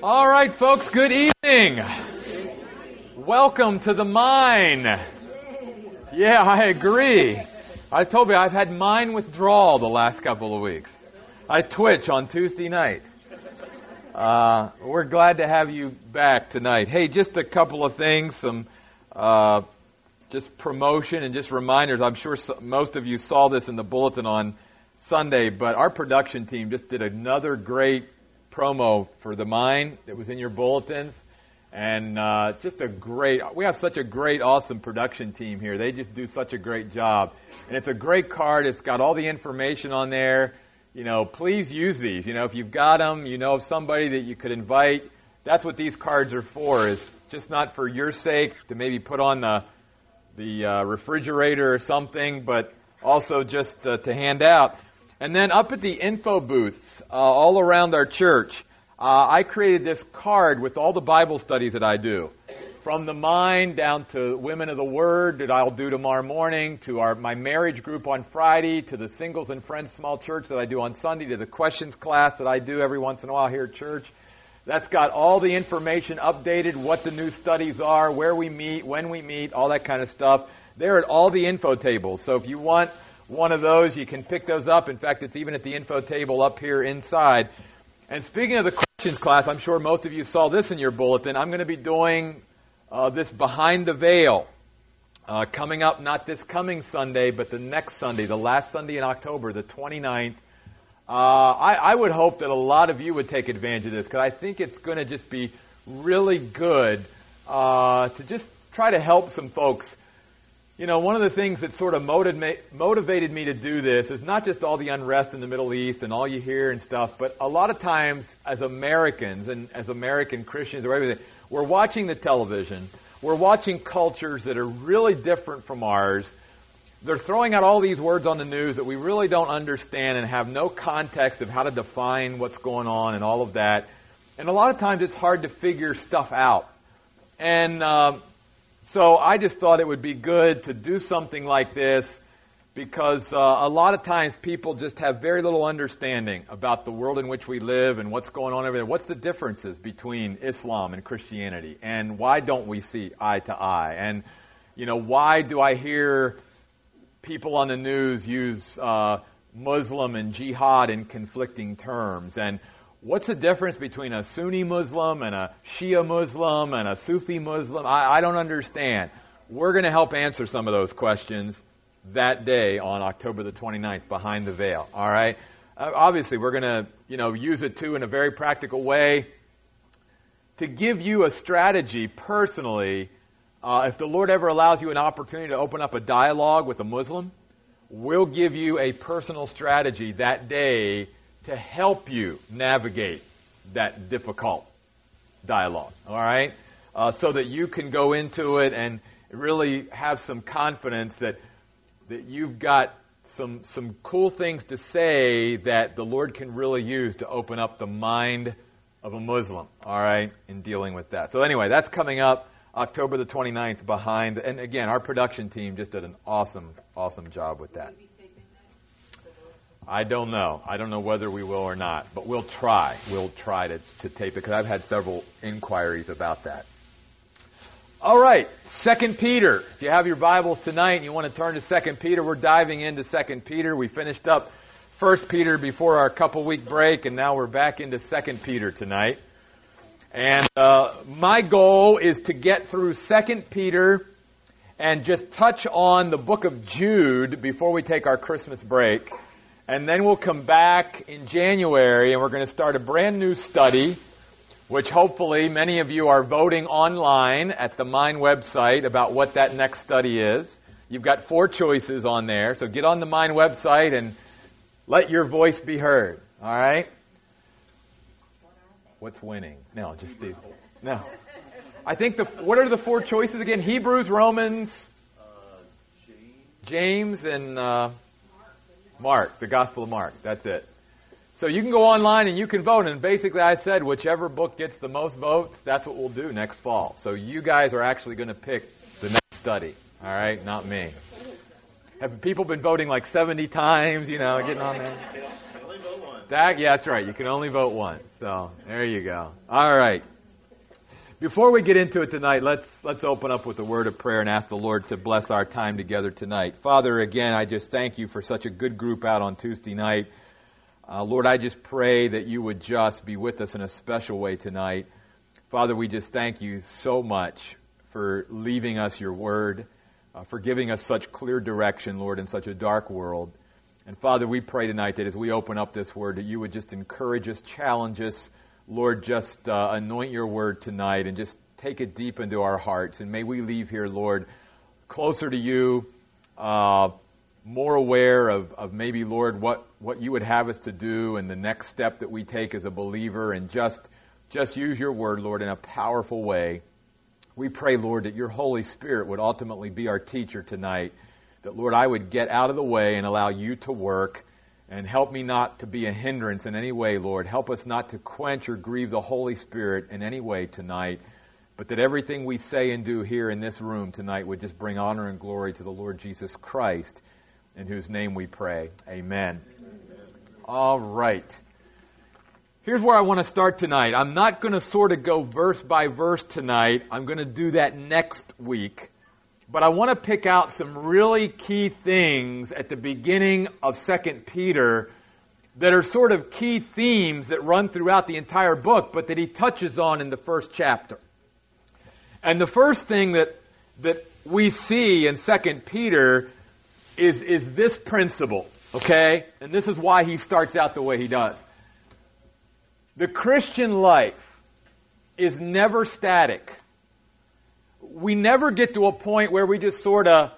All right, folks, good evening. Welcome to the mine. Yeah, I agree. I told you I've had mine withdrawal the last couple of weeks. I twitch on Tuesday night. Uh, we're glad to have you back tonight. Hey, just a couple of things, some uh, just promotion and just reminders. I'm sure most of you saw this in the bulletin on Sunday, but our production team just did another great promo for the mine that was in your bulletins. And uh, just a great, we have such a great, awesome production team here. They just do such a great job. And it's a great card. It's got all the information on there. You know, please use these. You know, if you've got them, you know somebody that you could invite. That's what these cards are for. Is just not for your sake to maybe put on the the uh, refrigerator or something, but also just uh, to hand out. And then up at the info booths uh, all around our church, uh, I created this card with all the Bible studies that I do. From the mine down to Women of the Word that I'll do tomorrow morning, to our, my marriage group on Friday, to the Singles and Friends Small Church that I do on Sunday, to the questions class that I do every once in a while here at church. That's got all the information updated, what the new studies are, where we meet, when we meet, all that kind of stuff. They're at all the info tables. So if you want one of those. You can pick those up. In fact, it's even at the info table up here inside. And speaking of the questions class, I'm sure most of you saw this in your bulletin. I'm going to be doing uh, this behind the veil uh, coming up not this coming Sunday, but the next Sunday, the last Sunday in October, the 29th. Uh, I, I would hope that a lot of you would take advantage of this because I think it's going to just be really good uh, to just try to help some folks you know, one of the things that sort of motivated me to do this is not just all the unrest in the Middle East and all you hear and stuff, but a lot of times as Americans and as American Christians or everything, we're watching the television, we're watching cultures that are really different from ours. They're throwing out all these words on the news that we really don't understand and have no context of how to define what's going on and all of that. And a lot of times it's hard to figure stuff out. And um, so I just thought it would be good to do something like this because uh, a lot of times people just have very little understanding about the world in which we live and what's going on over there. What's the differences between Islam and Christianity? And why don't we see eye to eye? And, you know, why do I hear people on the news use uh, Muslim and jihad in conflicting terms? And what's the difference between a Sunni Muslim and a Shia Muslim and a Sufi Muslim? I, I don't understand. We're going to help answer some of those questions that day on October the 29th behind the veil. All right? Uh, obviously, we're going to, you know, use it too in a very practical way to give you a strategy personally. Uh, if the Lord ever allows you an opportunity to open up a dialogue with a Muslim, we'll give you a personal strategy that day to help you navigate that difficult dialogue, all right? Uh, so that you can go into it and really have some confidence that, that you've got some, some cool things to say that the Lord can really use to open up the mind of a Muslim, all right, in dealing with that. So, anyway, that's coming up October the 29th behind, and again, our production team just did an awesome, awesome job with that. I don't know. I don't know whether we will or not, but we'll try. We'll try to, to tape it because I've had several inquiries about that. All right, Second Peter. If you have your Bibles tonight and you want to turn to Second Peter, we're diving into Second Peter. We finished up First Peter before our couple week break, and now we're back into Second Peter tonight. And uh, my goal is to get through Second Peter and just touch on the book of Jude before we take our Christmas break. And then we'll come back in January and we're going to start a brand new study, which hopefully many of you are voting online at the Mine website about what that next study is. You've got four choices on there, so get on the Mine website and let your voice be heard. All right? What's winning? No, just these. No. I think the what are the four choices again? Hebrews, Romans, uh, James, and uh, Mark, the Gospel of Mark. That's it. So you can go online and you can vote. And basically, I said whichever book gets the most votes, that's what we'll do next fall. So you guys are actually going to pick the next study. All right, not me. Have people been voting like 70 times? You know, getting on there. That, yeah, that's right. You can only vote once. So there you go. All right. Before we get into it tonight, let's let's open up with a word of prayer and ask the Lord to bless our time together tonight. Father, again, I just thank you for such a good group out on Tuesday night. Uh, Lord, I just pray that you would just be with us in a special way tonight. Father, we just thank you so much for leaving us your word, uh, for giving us such clear direction, Lord, in such a dark world. And Father, we pray tonight that as we open up this word, that you would just encourage us, challenge us, Lord, just uh, anoint your word tonight and just take it deep into our hearts. And may we leave here, Lord, closer to you, uh, more aware of, of maybe, Lord, what, what you would have us to do and the next step that we take as a believer and just, just use your word, Lord, in a powerful way. We pray, Lord, that your Holy Spirit would ultimately be our teacher tonight. That, Lord, I would get out of the way and allow you to work and help me not to be a hindrance in any way, Lord. Help us not to quench or grieve the Holy Spirit in any way tonight, but that everything we say and do here in this room tonight would just bring honor and glory to the Lord Jesus Christ, in whose name we pray. Amen. Amen. All right. Here's where I want to start tonight. I'm not going to sort of go verse by verse tonight. I'm going to do that next week. But I want to pick out some really key things at the beginning of 2 Peter that are sort of key themes that run throughout the entire book, but that he touches on in the first chapter. And the first thing that, that we see in 2 Peter is, is this principle, okay? And this is why he starts out the way he does. The Christian life is never static we never get to a point where we just sort of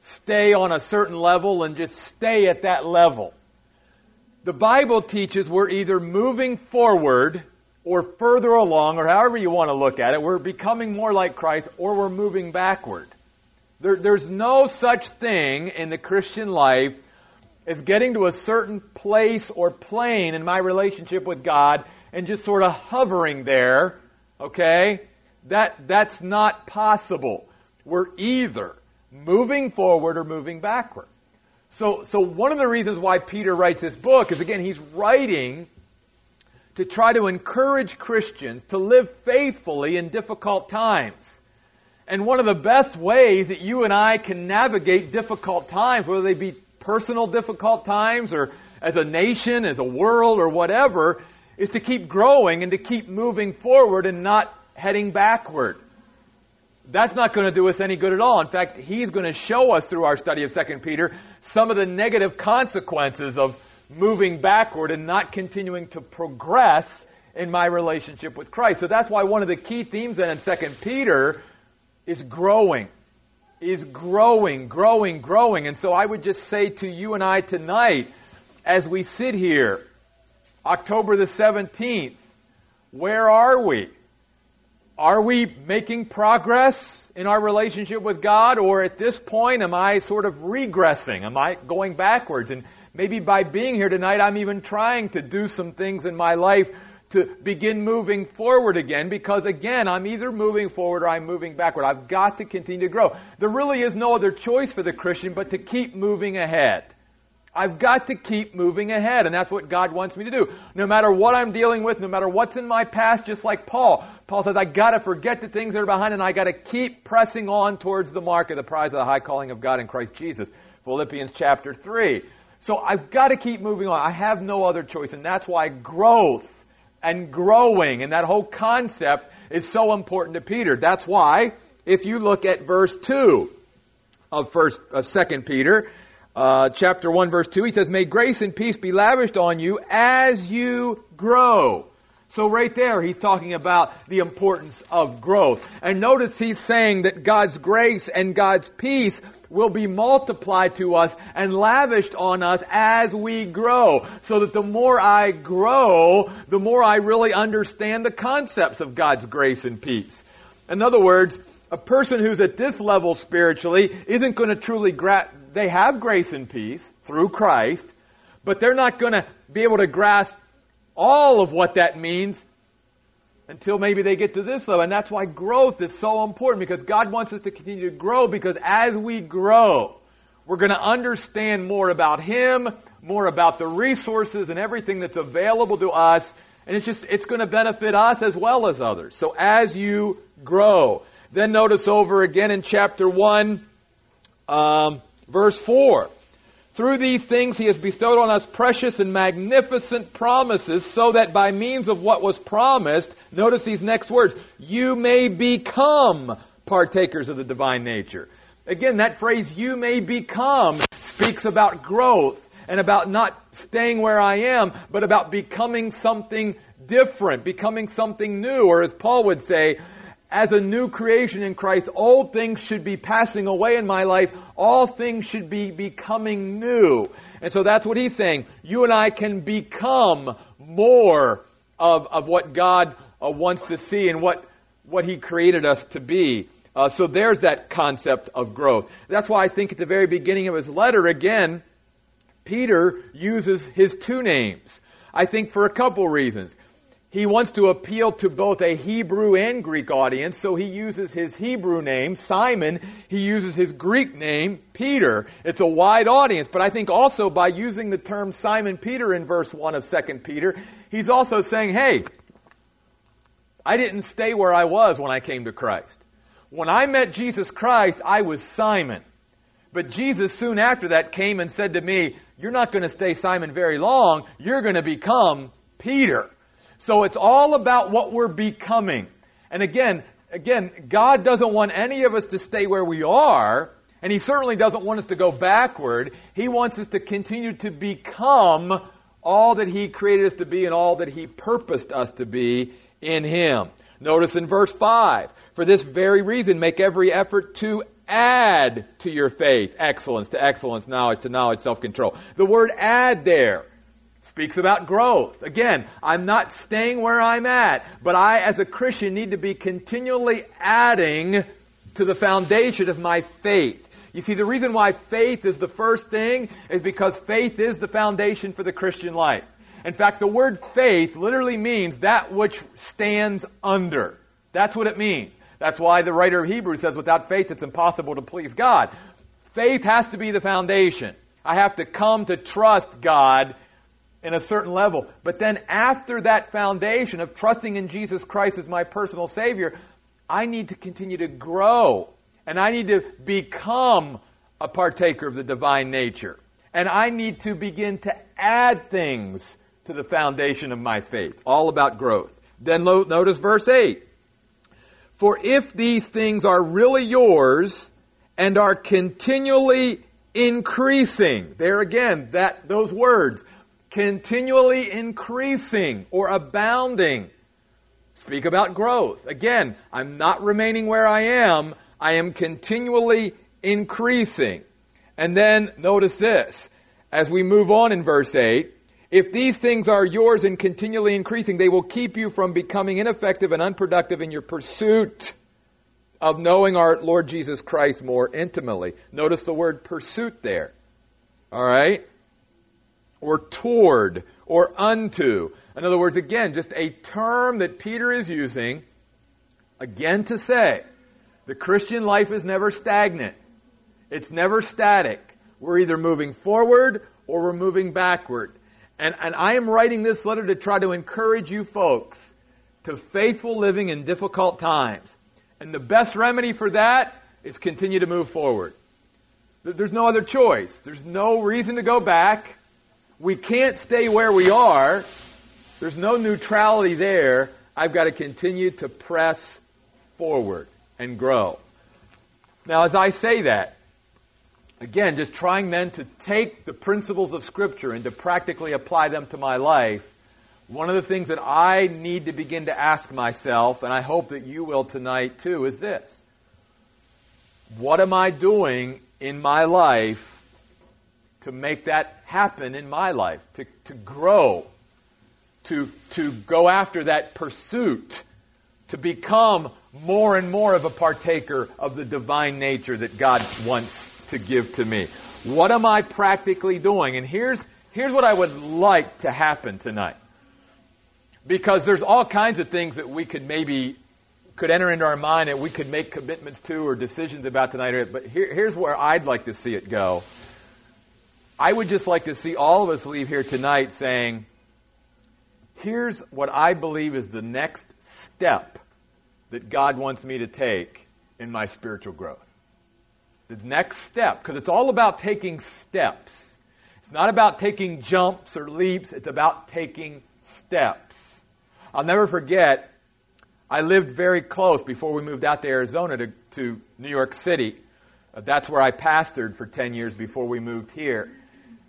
stay on a certain level and just stay at that level. The Bible teaches we're either moving forward or further along, or however you want to look at it. We're becoming more like Christ or we're moving backward. There, there's no such thing in the Christian life as getting to a certain place or plane in my relationship with God and just sort of hovering there, okay? That, that's not possible. We're either moving forward or moving backward. So, so one of the reasons why Peter writes this book is again, he's writing to try to encourage Christians to live faithfully in difficult times. And one of the best ways that you and I can navigate difficult times, whether they be personal difficult times or as a nation, as a world, or whatever, is to keep growing and to keep moving forward and not heading backward. That's not going to do us any good at all. In fact, he's going to show us through our study of 2 Peter some of the negative consequences of moving backward and not continuing to progress in my relationship with Christ. So that's why one of the key themes then in 2 Peter is growing. Is growing, growing, growing. And so I would just say to you and I tonight, as we sit here, October the 17th, where are we? Are we making progress in our relationship with God, or at this point, am I sort of regressing? Am I going backwards? And maybe by being here tonight, I'm even trying to do some things in my life to begin moving forward again because again, I'm either moving forward or I'm moving backward. I've got to continue to grow. There really is no other choice for the Christian but to keep moving ahead. I've got to keep moving ahead, and that's what God wants me to do. No matter what I'm dealing with, no matter what's in my past, just like Paul. Paul says, I gotta forget the things that are behind, and I gotta keep pressing on towards the mark of the prize of the high calling of God in Christ Jesus. Philippians chapter 3. So I've gotta keep moving on. I have no other choice, and that's why growth and growing and that whole concept is so important to Peter. That's why, if you look at verse 2 of first, of second Peter, uh, chapter 1 verse 2, he says, May grace and peace be lavished on you as you grow. So right there, he's talking about the importance of growth. And notice he's saying that God's grace and God's peace will be multiplied to us and lavished on us as we grow. So that the more I grow, the more I really understand the concepts of God's grace and peace. In other words, a person who's at this level spiritually isn't going to truly grasp they have grace and peace through Christ, but they're not going to be able to grasp all of what that means until maybe they get to this level. And that's why growth is so important because God wants us to continue to grow because as we grow, We're going to understand more about Him, more about the resources and everything that's available to us. And it's just, it's going to benefit us as well as others. So as you grow, then notice over again in chapter 1, um, verse 4. Through these things he has bestowed on us precious and magnificent promises, so that by means of what was promised, notice these next words, you may become partakers of the divine nature. Again, that phrase, you may become, speaks about growth and about not staying where I am, but about becoming something different, becoming something new, or as Paul would say, as a new creation in Christ, old things should be passing away in my life. All things should be becoming new. And so that's what he's saying. You and I can become more of, of what God uh, wants to see and what, what he created us to be. Uh, so there's that concept of growth. That's why I think at the very beginning of his letter, again, Peter uses his two names. I think for a couple reasons he wants to appeal to both a Hebrew and Greek audience, so he uses his Hebrew name, Simon. He uses his Greek name, Peter. It's a wide audience, but I think also by using the term Simon Peter in verse 1 of 2 Peter, he's also saying, hey, I didn't stay where I was when I came to Christ. When I met Jesus Christ, I was Simon. But Jesus soon after that came and said to me, you're not going to stay Simon very long. You're going to become Peter. So it's all about what we're becoming. And again, again, God doesn't want any of us to stay where we are, and He certainly doesn't want us to go backward. He wants us to continue to become all that He created us to be and all that He purposed us to be in Him. Notice in verse 5, for this very reason, make every effort to add to your faith excellence, to excellence, knowledge, to knowledge, self-control. The word add there speaks about growth. Again, I'm not staying where I'm at, but I, as a Christian, need to be continually adding to the foundation of my faith. You see, the reason why faith is the first thing is because faith is the foundation for the Christian life. In fact, the word faith literally means that which stands under. That's what it means. That's why the writer of Hebrews says without faith it's impossible to please God. Faith has to be the foundation. I have to come to trust God in a certain level. But then after that foundation of trusting in Jesus Christ as my personal Savior, I need to continue to grow. And I need to become a partaker of the divine nature. And I need to begin to add things to the foundation of my faith. All about growth. Then notice verse 8. For if these things are really yours and are continually increasing, there again, that, those words, continually increasing or abounding. Speak about growth. Again, I'm not remaining where I am. I am continually increasing. And then notice this. As we move on in verse 8, if these things are yours and continually increasing, they will keep you from becoming ineffective and unproductive in your pursuit of knowing our Lord Jesus Christ more intimately. Notice the word pursuit there. All right? Or toward or unto. In other words, again, just a term that Peter is using, again to say, the Christian life is never stagnant. It's never static. We're either moving forward or we're moving backward. And, and I am writing this letter to try to encourage you folks to faithful living in difficult times. And the best remedy for that is continue to move forward. There's no other choice. There's no reason to go back. We can't stay where we are. There's no neutrality there. I've got to continue to press forward and grow. Now, as I say that, again, just trying then to take the principles of Scripture and to practically apply them to my life, one of the things that I need to begin to ask myself, and I hope that you will tonight too, is this. What am I doing in my life to make that happen in my life, to, to grow, to, to go after that pursuit, to become more and more of a partaker of the divine nature that God wants to give to me. What am I practically doing? And here's, here's what I would like to happen tonight. Because there's all kinds of things that we could maybe could enter into our mind and we could make commitments to or decisions about tonight. But here, here's where I'd like to see it go. I would just like to see all of us leave here tonight saying, here's what I believe is the next step that God wants me to take in my spiritual growth. The next step, because it's all about taking steps. It's not about taking jumps or leaps, it's about taking steps. I'll never forget, I lived very close before we moved out to Arizona to, to New York City. Uh, that's where I pastored for 10 years before we moved here.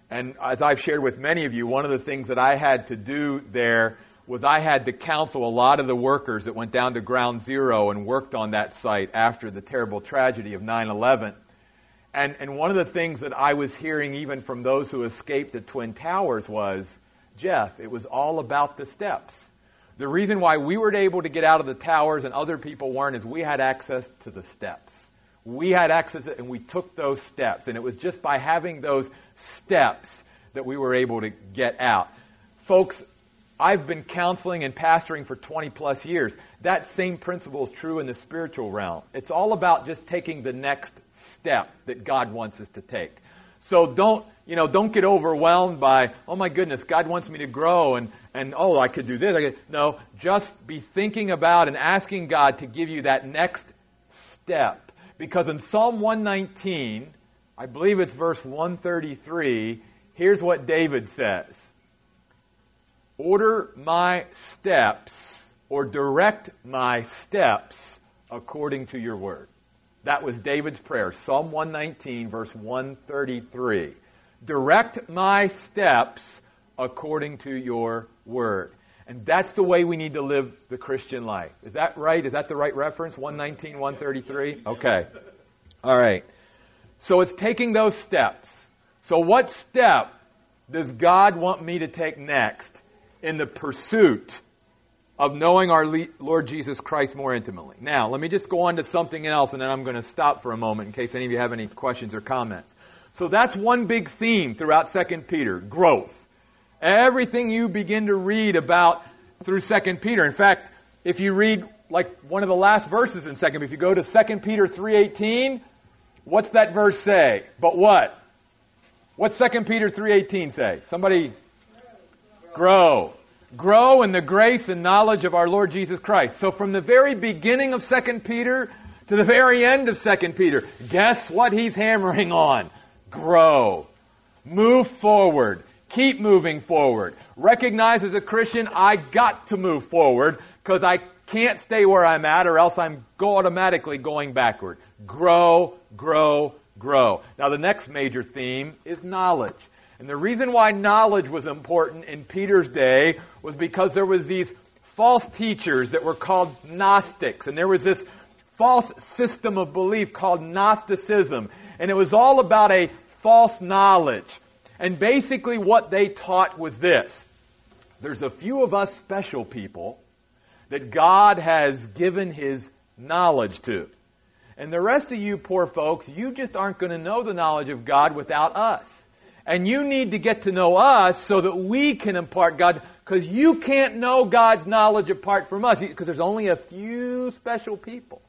And as I've shared with many of you, one of the things that I had to do there was I had to counsel a lot of the workers that went down to ground zero and worked on that site after the terrible tragedy of 9-11. And, and one of the things that I was hearing even from those who escaped the Twin Towers was, Jeff, it was all about the steps. The reason why we were able to get out of the towers and other people weren't is we had access to the steps. We had access and we took those steps. And it was just by having those steps that we were able to get out. Folks, I've been counseling and pastoring for 20 plus years. That same principle is true in the spiritual realm. It's all about just taking the next step that God wants us to take. So don't, you know, don't get overwhelmed by, oh my goodness, God wants me to grow and, and oh, I could do this. I could. No, just be thinking about and asking God to give you that next step. Because in Psalm 119, I believe it's verse 133, here's what David says. Order my steps or direct my steps according to your word. That was David's prayer. Psalm 119, verse 133. Direct my steps according to your word. And that's the way we need to live the Christian life. Is that right? Is that the right reference? 119, 133? Okay. All right. So it's taking those steps. So what step does God want me to take next in the pursuit of knowing our Lord Jesus Christ more intimately. Now, let me just go on to something else and then I'm going to stop for a moment in case any of you have any questions or comments. So that's one big theme throughout 2 Peter, growth. Everything you begin to read about through 2 Peter. In fact, if you read like one of the last verses in 2 Peter, if you go to 2 Peter 3:18, what's that verse say? But what? What's 2 Peter 3:18 say? Somebody grow. Grow in the grace and knowledge of our Lord Jesus Christ. So from the very beginning of 2 Peter to the very end of 2 Peter, guess what he's hammering on? Grow. Move forward. Keep moving forward. Recognize as a Christian, I got to move forward because I can't stay where I'm at or else I'm automatically going backward. Grow, grow, grow. Now the next major theme is knowledge. And the reason why knowledge was important in Peter's day was because there was these false teachers that were called Gnostics. And there was this false system of belief called Gnosticism. And it was all about a false knowledge. And basically what they taught was this. There's a few of us special people that God has given His knowledge to. And the rest of you poor folks, you just aren't going to know the knowledge of God without us. And you need to get to know us so that we can impart God, because you can't know God's knowledge apart from us, because there's only a few special people.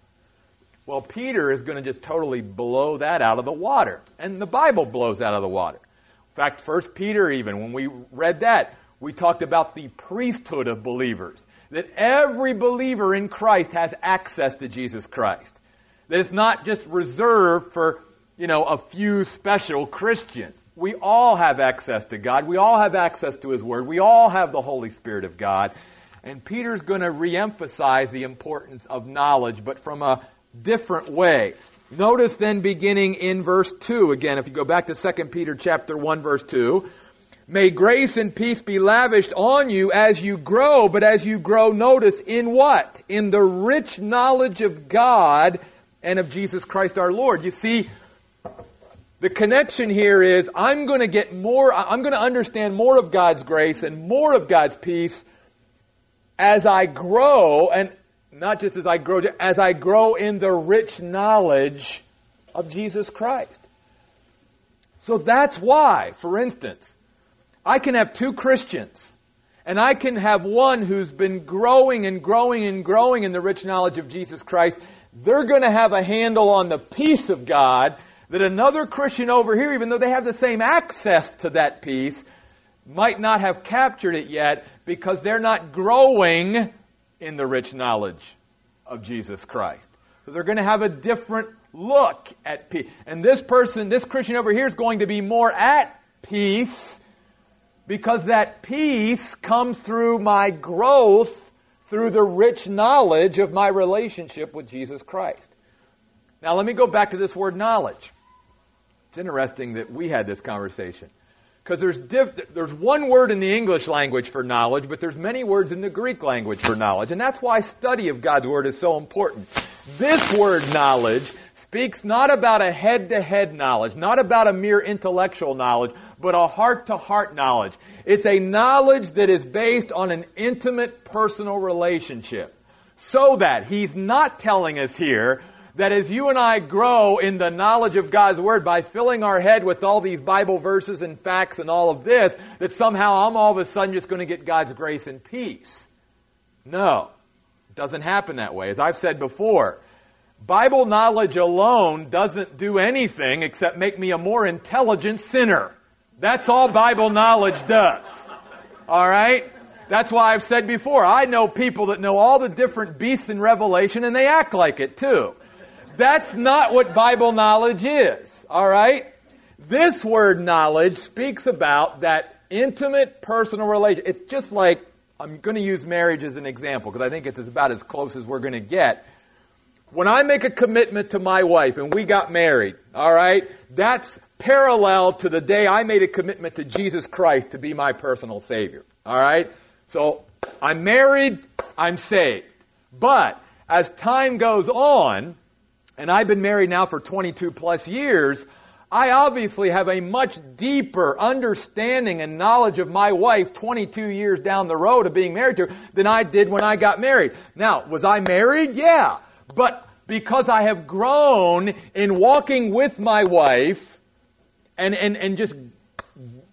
Well, Peter is going to just totally blow that out of the water. And the Bible blows out of the water. In fact, First Peter even, when we read that, we talked about the priesthood of believers. That every believer in Christ has access to Jesus Christ. That it's not just reserved for, you know, a few special Christians. We all have access to God. We all have access to His Word. We all have the Holy Spirit of God. And Peter's going to reemphasize the importance of knowledge, but from a different way. Notice then beginning in verse 2, again, if you go back to 2 Peter chapter 1 verse 2, May grace and peace be lavished on you as you grow, but as you grow, notice in what? In the rich knowledge of God and of Jesus Christ our Lord. You see, the connection here is I'm going to get more, I'm going to understand more of God's grace and more of God's peace as I grow, and not just as I grow, as I grow in the rich knowledge of Jesus Christ. So that's why, for instance, I can have two Christians, And I can have one who's been growing and growing and growing in the rich knowledge of Jesus Christ. They're going to have a handle on the peace of God that another Christian over here, even though they have the same access to that peace, might not have captured it yet because they're not growing in the rich knowledge of Jesus Christ. So they're going to have a different look at peace. And this person, this Christian over here is going to be more at peace because that peace comes through my growth through the rich knowledge of my relationship with Jesus Christ. Now let me go back to this word knowledge. It's interesting that we had this conversation. Because there's, diff- there's one word in the English language for knowledge, but there's many words in the Greek language for knowledge. And that's why study of God's Word is so important. This word knowledge speaks not about a head-to-head knowledge, not about a mere intellectual knowledge, but a heart-to-heart knowledge. It's a knowledge that is based on an intimate personal relationship. So that he's not telling us here that as you and I grow in the knowledge of God's Word by filling our head with all these Bible verses and facts and all of this, that somehow I'm all of a sudden just going to get God's grace and peace. No. It doesn't happen that way. As I've said before, Bible knowledge alone doesn't do anything except make me a more intelligent sinner. That's all Bible knowledge does. Alright? That's why I've said before, I know people that know all the different beasts in Revelation and they act like it too. That's not what Bible knowledge is. Alright? This word knowledge speaks about that intimate personal relation. It's just like, I'm going to use marriage as an example because I think it's about as close as we're going to get. When I make a commitment to my wife and we got married, alright, that's parallel to the day I made a commitment to Jesus Christ to be my personal Savior. Alright? So, I'm married, I'm saved. But, as time goes on, and I've been married now for 22 plus years, I obviously have a much deeper understanding and knowledge of my wife 22 years down the road of being married to her than I did when I got married. Now, was I married? Yeah. But because I have grown in walking with my wife and, and, and just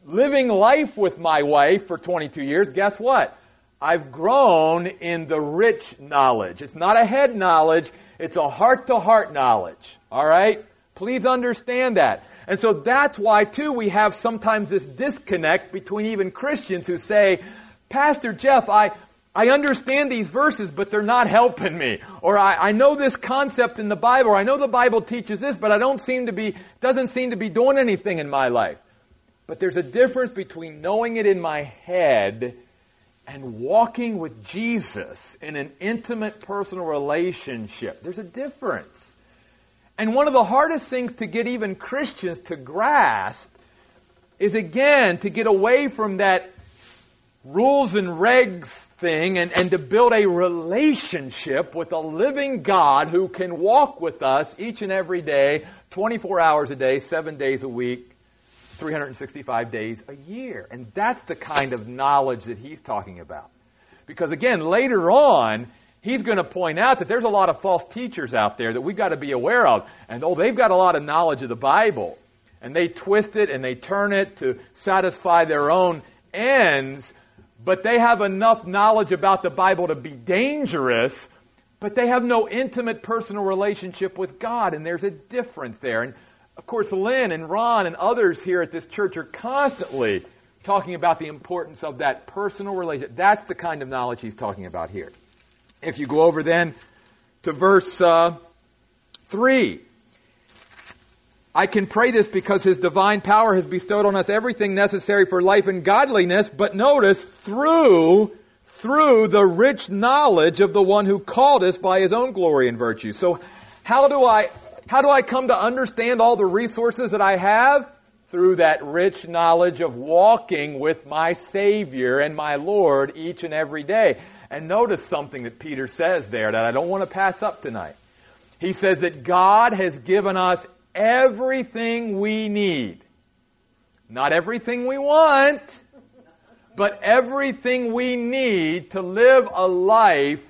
living life with my wife for 22 years, guess what? I've grown in the rich knowledge. It's not a head knowledge, it's a heart to heart knowledge. Alright? Please understand that. And so that's why too we have sometimes this disconnect between even Christians who say, Pastor Jeff, I, I understand these verses, but they're not helping me. Or I, I know this concept in the Bible, or I know the Bible teaches this, but I don't seem to be, doesn't seem to be doing anything in my life. But there's a difference between knowing it in my head and walking with Jesus in an intimate personal relationship. There's a difference. And one of the hardest things to get even Christians to grasp is again to get away from that rules and regs thing and, and to build a relationship with a living God who can walk with us each and every day, 24 hours a day, 7 days a week, 365 days a year. And that's the kind of knowledge that he's talking about. Because again, later on, he's going to point out that there's a lot of false teachers out there that we've got to be aware of. And oh, they've got a lot of knowledge of the Bible. And they twist it and they turn it to satisfy their own ends but they have enough knowledge about the Bible to be dangerous, but they have no intimate personal relationship with God, and there's a difference there. And of course, Lynn and Ron and others here at this church are constantly talking about the importance of that personal relationship. That's the kind of knowledge he's talking about here. If you go over then to verse uh, 3, I can pray this because His divine power has bestowed on us everything necessary for life and godliness, but notice, through, through the rich knowledge of the one who called us by His own glory and virtue. So, how do I, how do I come to understand all the resources that I have? Through that rich knowledge of walking with my Savior and my Lord each and every day. And notice something that Peter says there that I don't want to pass up tonight. He says that God has given us everything we need. Not everything we want, but everything we need to live a life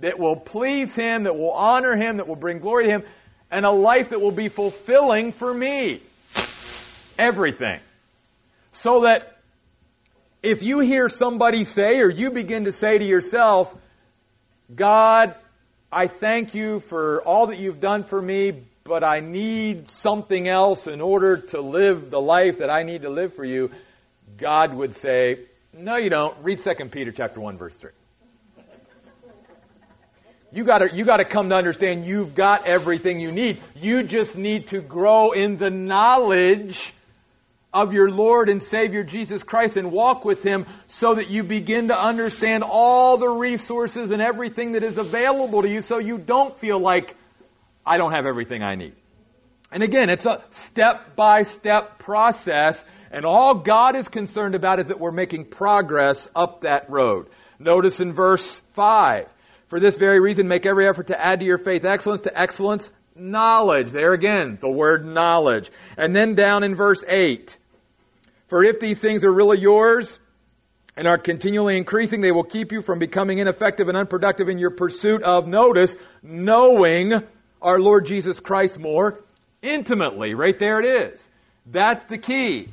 that will please Him, that will honor Him, that will bring glory to Him, and a life that will be fulfilling for me. Everything. So that if you hear somebody say or you begin to say to yourself, God, I thank you for all that you've done for me, but I need something else in order to live the life that I need to live for you, God would say, no you don't. Read 2 Peter chapter 1 verse 3. You gotta, you gotta come to understand you've got everything you need. You just need to grow in the knowledge of your Lord and Savior Jesus Christ and walk with Him so that you begin to understand all the resources and everything that is available to you so you don't feel like I don't have everything I need. And again, it's a step by step process and all God is concerned about is that we're making progress up that road. Notice in verse 5, for this very reason, make every effort to add to your faith excellence, to excellence, knowledge. There again, the word knowledge. And then down in verse 8. For if these things are really yours and are continually increasing, they will keep you from becoming ineffective and unproductive in your pursuit of, notice, knowing our Lord Jesus Christ more intimately. Right there it is. That's the key.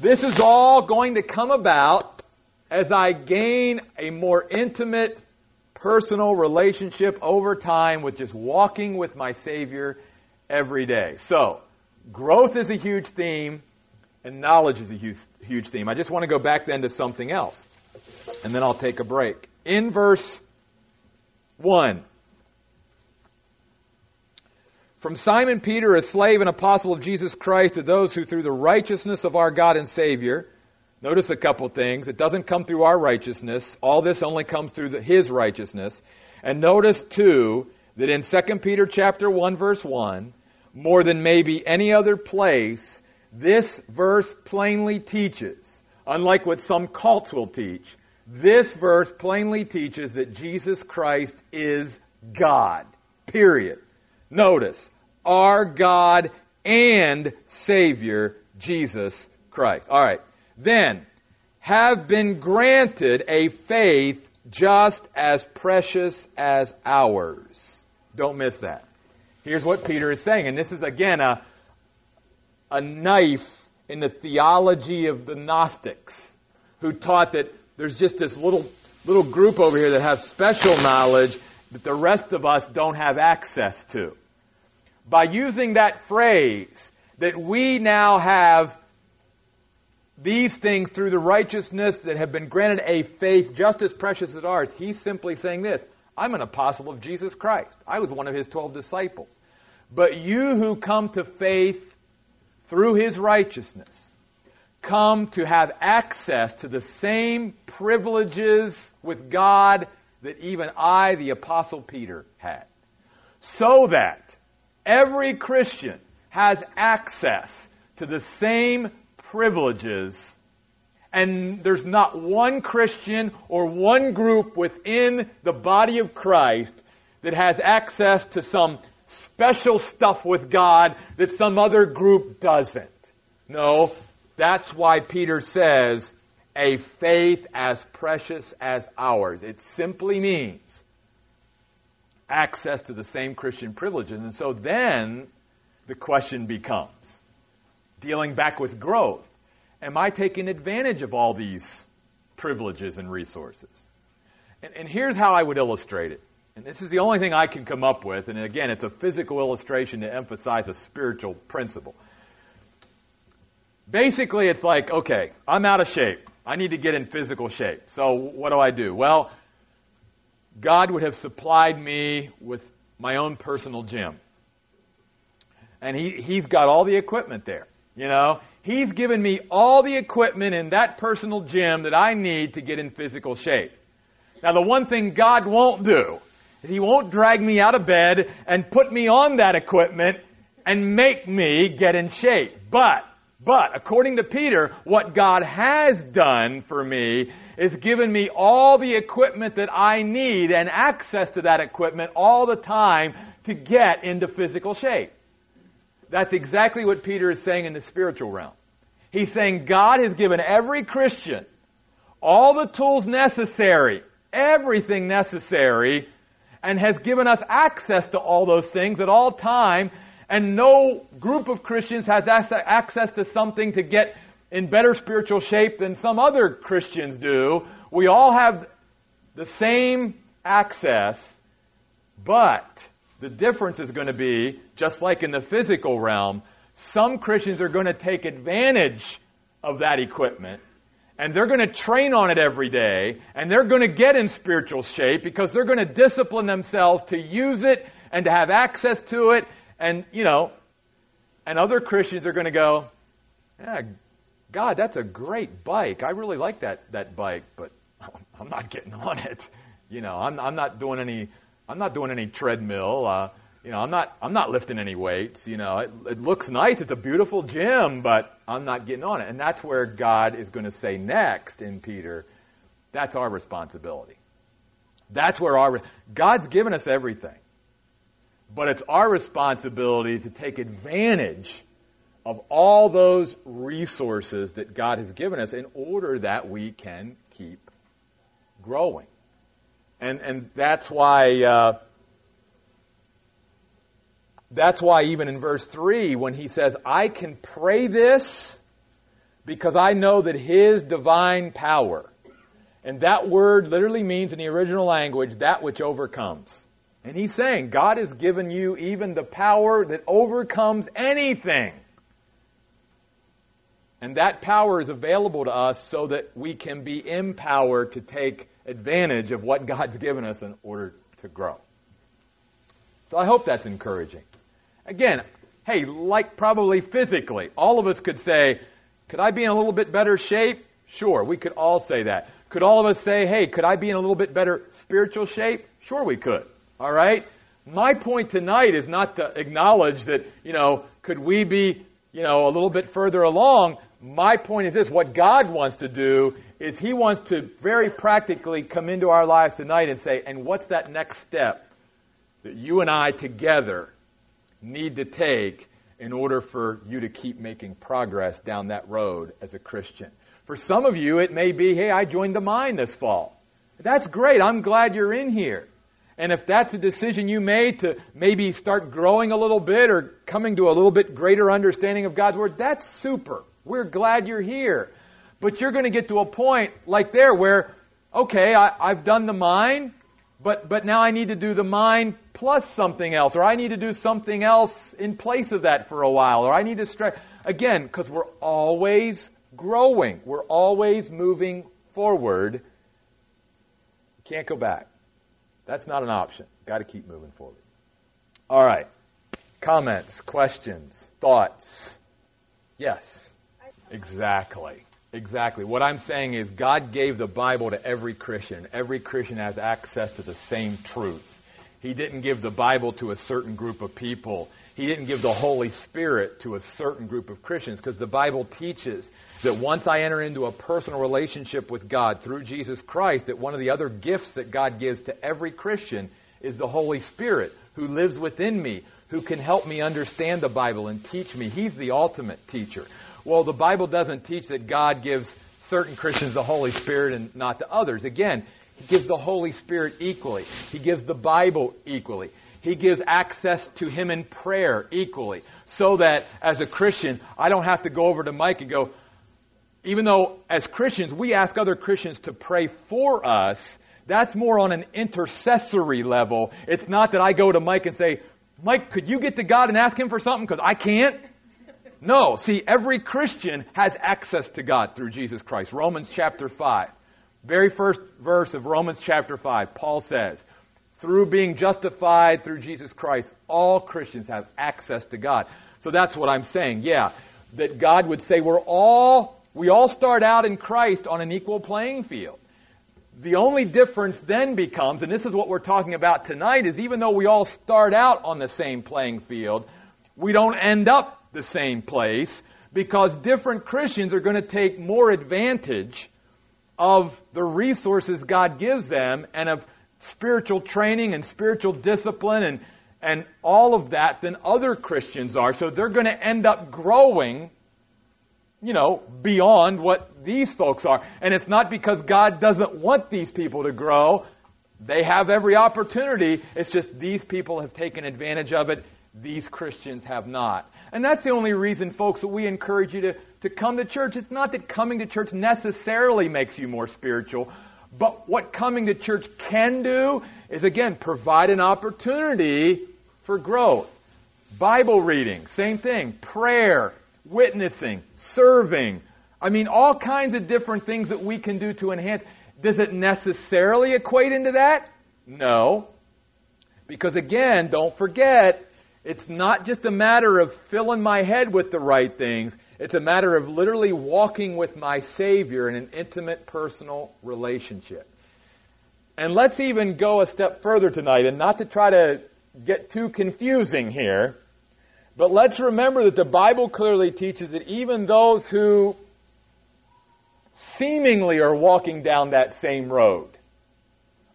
This is all going to come about as I gain a more intimate personal relationship over time with just walking with my Savior every day. So, growth is a huge theme, and knowledge is a huge, huge theme. I just want to go back then to something else, and then I'll take a break. In verse 1, from Simon Peter, a slave and apostle of Jesus Christ, to those who through the righteousness of our God and Savior, Notice a couple things. It doesn't come through our righteousness. All this only comes through the, his righteousness. And notice too that in 2 Peter chapter 1 verse 1, more than maybe any other place, this verse plainly teaches, unlike what some cults will teach, this verse plainly teaches that Jesus Christ is God. Period. Notice, our God and Savior, Jesus Christ. Alright, then have been granted a faith just as precious as ours. Don't miss that. Here's what Peter is saying, and this is again a, a knife in the theology of the Gnostics, who taught that there's just this little little group over here that have special knowledge that the rest of us don't have access to. By using that phrase, that we now have these things through the righteousness that have been granted a faith just as precious as ours. He's simply saying this I'm an apostle of Jesus Christ. I was one of his 12 disciples. But you who come to faith through his righteousness come to have access to the same privileges with God that even I, the apostle Peter, had. So that every Christian has access to the same privileges. And there's not one Christian or one group within the body of Christ that has access to some special stuff with God that some other group doesn't. No, that's why Peter says, a faith as precious as ours. It simply means access to the same Christian privileges. And so then the question becomes, dealing back with growth. Am I taking advantage of all these privileges and resources? And, and here's how I would illustrate it. And this is the only thing I can come up with. And again, it's a physical illustration to emphasize a spiritual principle. Basically, it's like, okay, I'm out of shape. I need to get in physical shape. So what do I do? Well, God would have supplied me with my own personal gym. And he, he's got all the equipment there. You know, He's given me all the equipment in that personal gym that I need to get in physical shape. Now, the one thing God won't do is He won't drag me out of bed and put me on that equipment and make me get in shape. But, but, according to Peter, what God has done for me is given me all the equipment that I need and access to that equipment all the time to get into physical shape. That's exactly what Peter is saying in the spiritual realm. He's saying God has given every Christian all the tools necessary, everything necessary, and has given us access to all those things at all time, and no group of Christians has access to something to get in better spiritual shape than some other Christians do. We all have the same access, but the difference is going to be, just like in the physical realm, some Christians are going to take advantage of that equipment and they're going to train on it every day and they're going to get in spiritual shape because they're going to discipline themselves to use it and to have access to it and you know and other Christians are going to go yeah God that's a great bike I really like that that bike but I'm not getting on it you know I'm I'm not doing any I'm not doing any treadmill uh you know, I'm not, I'm not lifting any weights. You know, it, it looks nice. It's a beautiful gym, but I'm not getting on it. And that's where God is going to say next in Peter, that's our responsibility. That's where our, God's given us everything. But it's our responsibility to take advantage of all those resources that God has given us in order that we can keep growing. And, and that's why, uh, that's why even in verse 3, when he says, I can pray this because I know that his divine power, and that word literally means in the original language, that which overcomes. And he's saying, God has given you even the power that overcomes anything. And that power is available to us so that we can be empowered to take advantage of what God's given us in order to grow. So I hope that's encouraging. Again, hey, like probably physically, all of us could say, could I be in a little bit better shape? Sure, we could all say that. Could all of us say, hey, could I be in a little bit better spiritual shape? Sure, we could. All right? My point tonight is not to acknowledge that, you know, could we be, you know, a little bit further along? My point is this what God wants to do is He wants to very practically come into our lives tonight and say, and what's that next step that you and I together need to take in order for you to keep making progress down that road as a Christian. For some of you, it may be, hey, I joined the mine this fall. That's great. I'm glad you're in here. And if that's a decision you made to maybe start growing a little bit or coming to a little bit greater understanding of God's Word, that's super. We're glad you're here. But you're going to get to a point like there where, okay, I, have done the mine, but, but now I need to do the mine plus something else, or I need to do something else in place of that for a while, or I need to stretch. Again, because we're always growing, we're always moving forward. Can't go back. That's not an option. Got to keep moving forward. All right. Comments, questions, thoughts? Yes. Exactly. Exactly. What I'm saying is God gave the Bible to every Christian. Every Christian has access to the same truth. He didn't give the Bible to a certain group of people. He didn't give the Holy Spirit to a certain group of Christians because the Bible teaches that once I enter into a personal relationship with God through Jesus Christ, that one of the other gifts that God gives to every Christian is the Holy Spirit who lives within me, who can help me understand the Bible and teach me. He's the ultimate teacher. Well, the Bible doesn't teach that God gives certain Christians the Holy Spirit and not to others. Again, he gives the Holy Spirit equally. He gives the Bible equally. He gives access to Him in prayer equally. So that as a Christian, I don't have to go over to Mike and go, even though as Christians, we ask other Christians to pray for us, that's more on an intercessory level. It's not that I go to Mike and say, Mike, could you get to God and ask Him for something? Because I can't. No. See, every Christian has access to God through Jesus Christ. Romans chapter 5. Very first verse of Romans chapter 5, Paul says, through being justified through Jesus Christ, all Christians have access to God. So that's what I'm saying. Yeah, that God would say we're all, we all start out in Christ on an equal playing field. The only difference then becomes, and this is what we're talking about tonight, is even though we all start out on the same playing field, we don't end up the same place because different Christians are going to take more advantage of the resources God gives them and of spiritual training and spiritual discipline and, and all of that than other Christians are. So they're going to end up growing, you know, beyond what these folks are. And it's not because God doesn't want these people to grow. They have every opportunity. It's just these people have taken advantage of it. These Christians have not. And that's the only reason, folks, that we encourage you to, to come to church. It's not that coming to church necessarily makes you more spiritual, but what coming to church can do is again provide an opportunity for growth. Bible reading, same thing. Prayer, witnessing, serving. I mean, all kinds of different things that we can do to enhance. Does it necessarily equate into that? No. Because again, don't forget, it's not just a matter of filling my head with the right things. It's a matter of literally walking with my Savior in an intimate personal relationship. And let's even go a step further tonight, and not to try to get too confusing here, but let's remember that the Bible clearly teaches that even those who seemingly are walking down that same road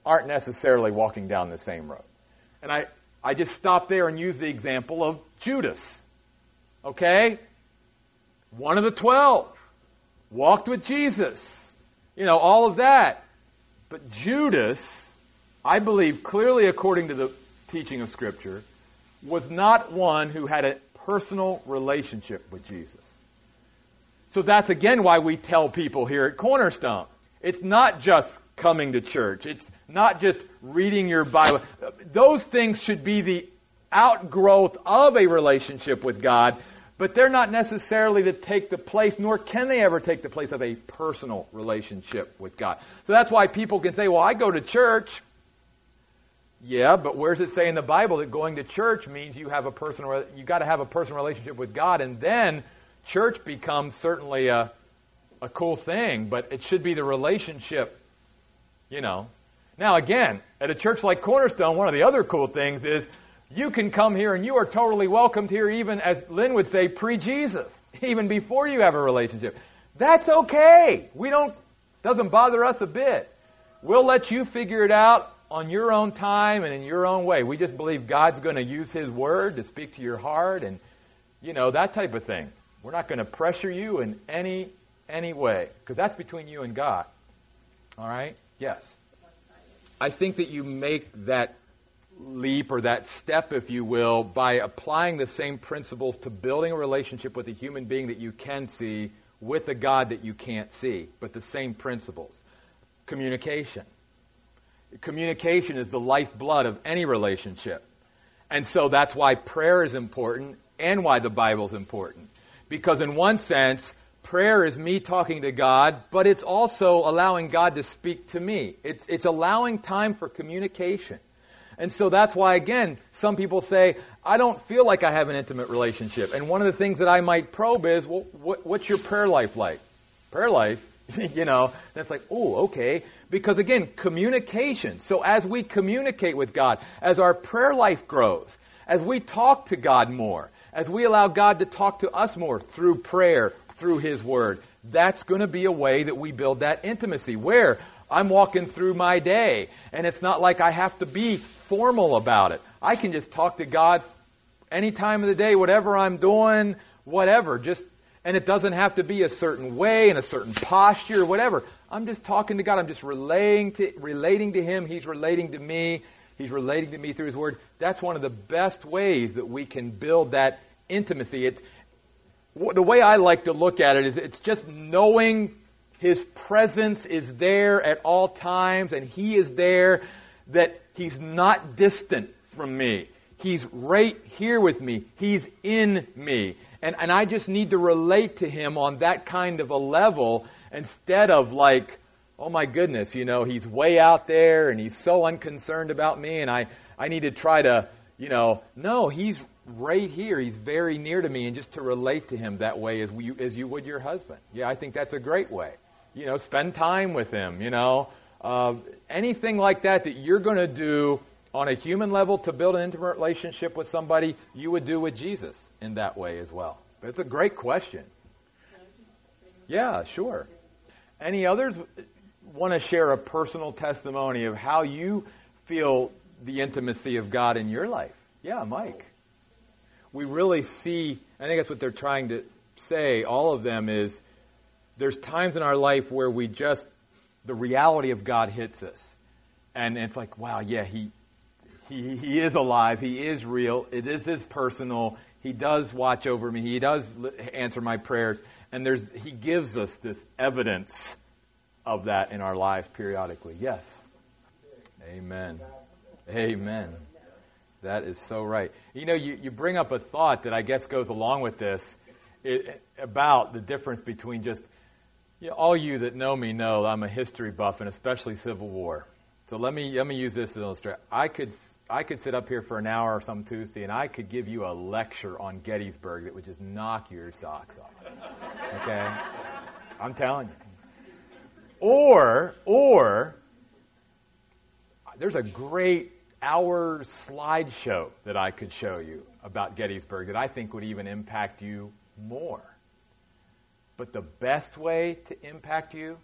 aren't necessarily walking down the same road. And I, I just stop there and use the example of Judas. Okay? One of the twelve. Walked with Jesus. You know, all of that. But Judas, I believe clearly according to the teaching of Scripture, was not one who had a personal relationship with Jesus. So that's again why we tell people here at Cornerstone. It's not just coming to church. It's not just reading your Bible. Those things should be the outgrowth of a relationship with God, but they're not necessarily to take the place, nor can they ever take the place of a personal relationship with God. So that's why people can say, well, I go to church. Yeah, but where does it say in the Bible that going to church means you have a personal, you got to have a personal relationship with God, and then church becomes certainly a, a cool thing, but it should be the relationship, you know. Now again, at a church like Cornerstone, one of the other cool things is you can come here and you are totally welcomed here even, as Lynn would say, pre-Jesus, even before you have a relationship. That's okay. We don't, doesn't bother us a bit. We'll let you figure it out on your own time and in your own way. We just believe God's going to use His Word to speak to your heart and, you know, that type of thing. We're not going to pressure you in any, any way, because that's between you and God. All right? Yes. I think that you make that leap or that step, if you will, by applying the same principles to building a relationship with a human being that you can see with a God that you can't see, but the same principles. Communication. Communication is the lifeblood of any relationship. And so that's why prayer is important and why the Bible is important. Because in one sense, prayer is me talking to God, but it's also allowing God to speak to me. It's, it's allowing time for communication. And so that's why, again, some people say, I don't feel like I have an intimate relationship. And one of the things that I might probe is, well, what, what's your prayer life like? Prayer life? you know, that's like, oh, okay. Because again, communication. So as we communicate with God, as our prayer life grows, as we talk to God more, as we allow God to talk to us more through prayer, through His Word, that's going to be a way that we build that intimacy. Where I'm walking through my day, and it's not like I have to be formal about it. I can just talk to God any time of the day, whatever I'm doing, whatever. Just and it doesn't have to be a certain way and a certain posture, or whatever. I'm just talking to God. I'm just relating to relating to Him. He's relating to me. He's relating to me through His Word. That's one of the best ways that we can build that intimacy. It's the way I like to look at it is it's just knowing His presence is there at all times and He is there, that He's not distant from me. He's right here with me. He's in me. And, and I just need to relate to Him on that kind of a level instead of like, oh my goodness, you know, He's way out there and He's so unconcerned about me and I, I need to try to, you know, no, He's right here. He's very near to me, and just to relate to him that way as, we, as you would your husband. Yeah, I think that's a great way. You know, spend time with him, you know. Uh, anything like that that you're going to do on a human level to build an intimate relationship with somebody, you would do with Jesus in that way as well. But it's a great question. Yeah, sure. Any others want to share a personal testimony of how you feel the intimacy of God in your life? Yeah, Mike we really see, I think that's what they're trying to say, all of them, is there's times in our life where we just, the reality of God hits us. And it's like, wow, yeah, he, he, he is alive. He is real. It is his personal. He does watch over me. He does answer my prayers. And there's, he gives us this evidence of that in our lives periodically. Yes. Amen. Amen. That is so right. You know, you, you bring up a thought that I guess goes along with this it, about the difference between just, you know, all you that know me know I'm a history buff and especially Civil War. So let me, let me use this to illustrate. I could, I could sit up here for an hour or some Tuesday and I could give you a lecture on Gettysburg that would just knock your socks off. Okay? I'm telling you. Or, or, there's a great hour slideshow that I could show you about Gettysburg that I think would even impact you more. But the best way to impact you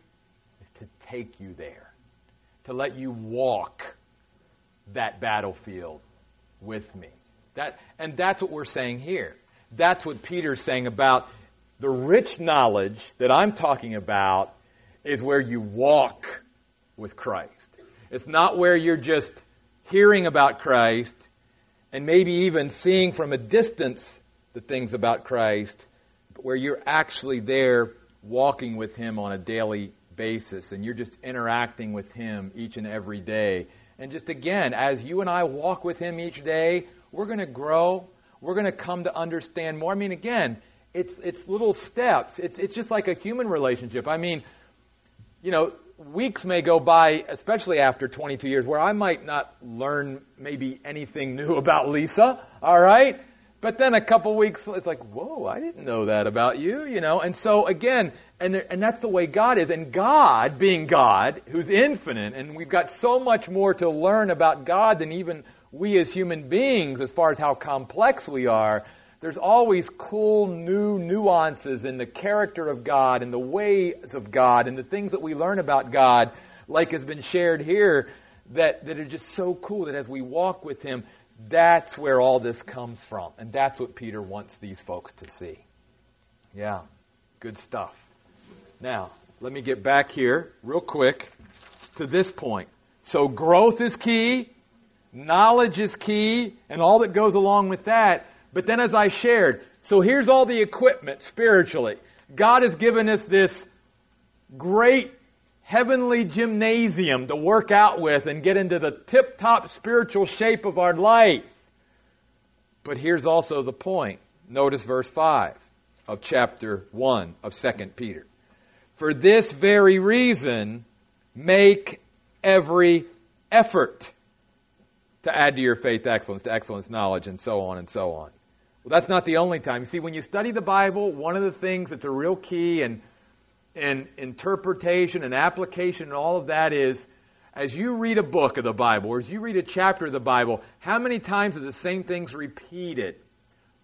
is to take you there, to let you walk that battlefield with me. That, and that's what we're saying here. That's what Peter's saying about the rich knowledge that I'm talking about is where you walk with Christ. It's not where you're just hearing about Christ and maybe even seeing from a distance the things about Christ, but where you're actually there walking with Him on a daily basis and you're just interacting with Him each and every day. And just again, as you and I walk with Him each day, we're going to grow. We're going to come to understand more. I mean, again, it's, it's little steps. It's, it's just like a human relationship. I mean, you know, weeks may go by, especially after 22 years, where I might not learn maybe anything new about Lisa, all right? But then a couple weeks, it's like, whoa, I didn't know that about you, you know? And so again, and, there, and that's the way God is. And God, being God, who's infinite, and we've got so much more to learn about God than even we as human beings, as far as how complex we are, there's always cool new nuances in the character of God and the ways of God and the things that we learn about God, like has been shared here, that, that are just so cool that as we walk with Him, that's where all this comes from. And that's what Peter wants these folks to see. Yeah, good stuff. Now, let me get back here real quick to this point. So growth is key, knowledge is key, and all that goes along with that. But then as I shared, so here's all the equipment spiritually. God has given us this great heavenly gymnasium to work out with and get into the tip top spiritual shape of our life. But here's also the point. Notice verse 5 of chapter 1 of 2 Peter. For this very reason, make every effort to add to your faith excellence, to excellence knowledge, and so on and so on. Well, that's not the only time. You see, when you study the Bible, one of the things that's a real key and in interpretation and application and all of that is as you read a book of the Bible or as you read a chapter of the Bible, how many times are the same things repeated?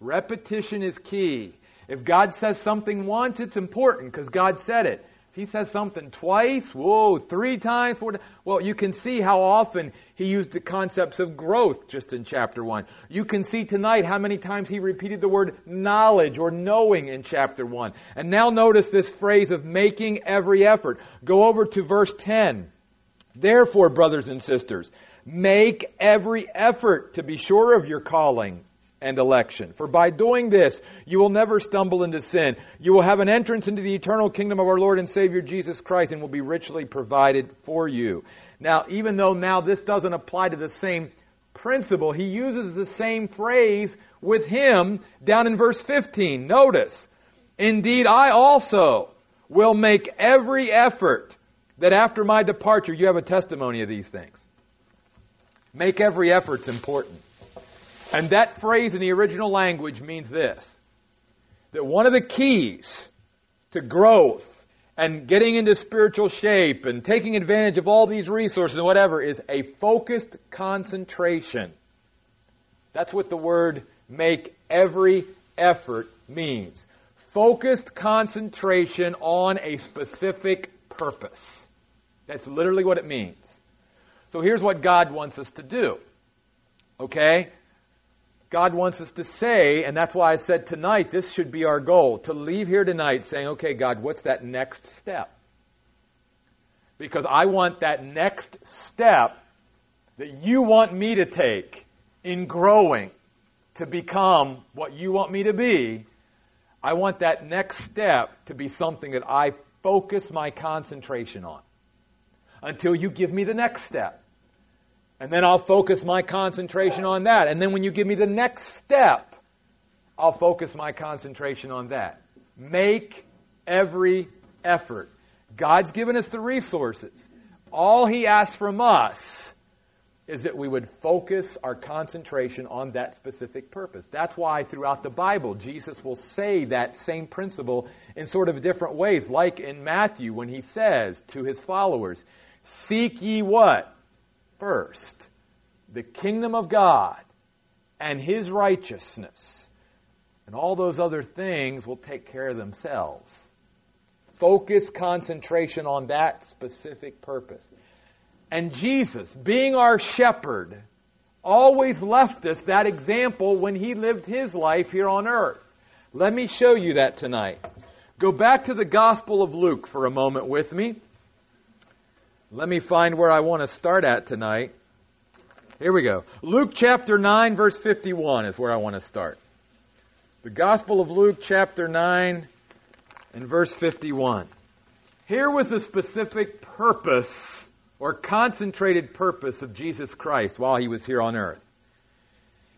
Repetition is key. If God says something once, it's important because God said it he says something twice, whoa, three times, four times. Well, you can see how often he used the concepts of growth just in chapter one. You can see tonight how many times he repeated the word knowledge or knowing in chapter one. And now notice this phrase of making every effort. Go over to verse 10. Therefore, brothers and sisters, make every effort to be sure of your calling and election. For by doing this, you will never stumble into sin. You will have an entrance into the eternal kingdom of our Lord and Savior Jesus Christ and will be richly provided for you. Now, even though now this doesn't apply to the same principle, he uses the same phrase with him down in verse 15. Notice, indeed, I also will make every effort that after my departure you have a testimony of these things. Make every effort. effort's important. And that phrase in the original language means this that one of the keys to growth and getting into spiritual shape and taking advantage of all these resources and whatever is a focused concentration. That's what the word make every effort means. Focused concentration on a specific purpose. That's literally what it means. So here's what God wants us to do. Okay? God wants us to say, and that's why I said tonight this should be our goal, to leave here tonight saying, okay, God, what's that next step? Because I want that next step that you want me to take in growing to become what you want me to be. I want that next step to be something that I focus my concentration on until you give me the next step. And then I'll focus my concentration on that. And then when you give me the next step, I'll focus my concentration on that. Make every effort. God's given us the resources. All He asks from us is that we would focus our concentration on that specific purpose. That's why throughout the Bible, Jesus will say that same principle in sort of different ways, like in Matthew when he says to his followers, Seek ye what? First, the kingdom of God and his righteousness. And all those other things will take care of themselves. Focus concentration on that specific purpose. And Jesus, being our shepherd, always left us that example when he lived his life here on earth. Let me show you that tonight. Go back to the Gospel of Luke for a moment with me. Let me find where I want to start at tonight. Here we go. Luke chapter 9, verse 51 is where I want to start. The Gospel of Luke chapter 9 and verse 51. Here was the specific purpose or concentrated purpose of Jesus Christ while he was here on earth.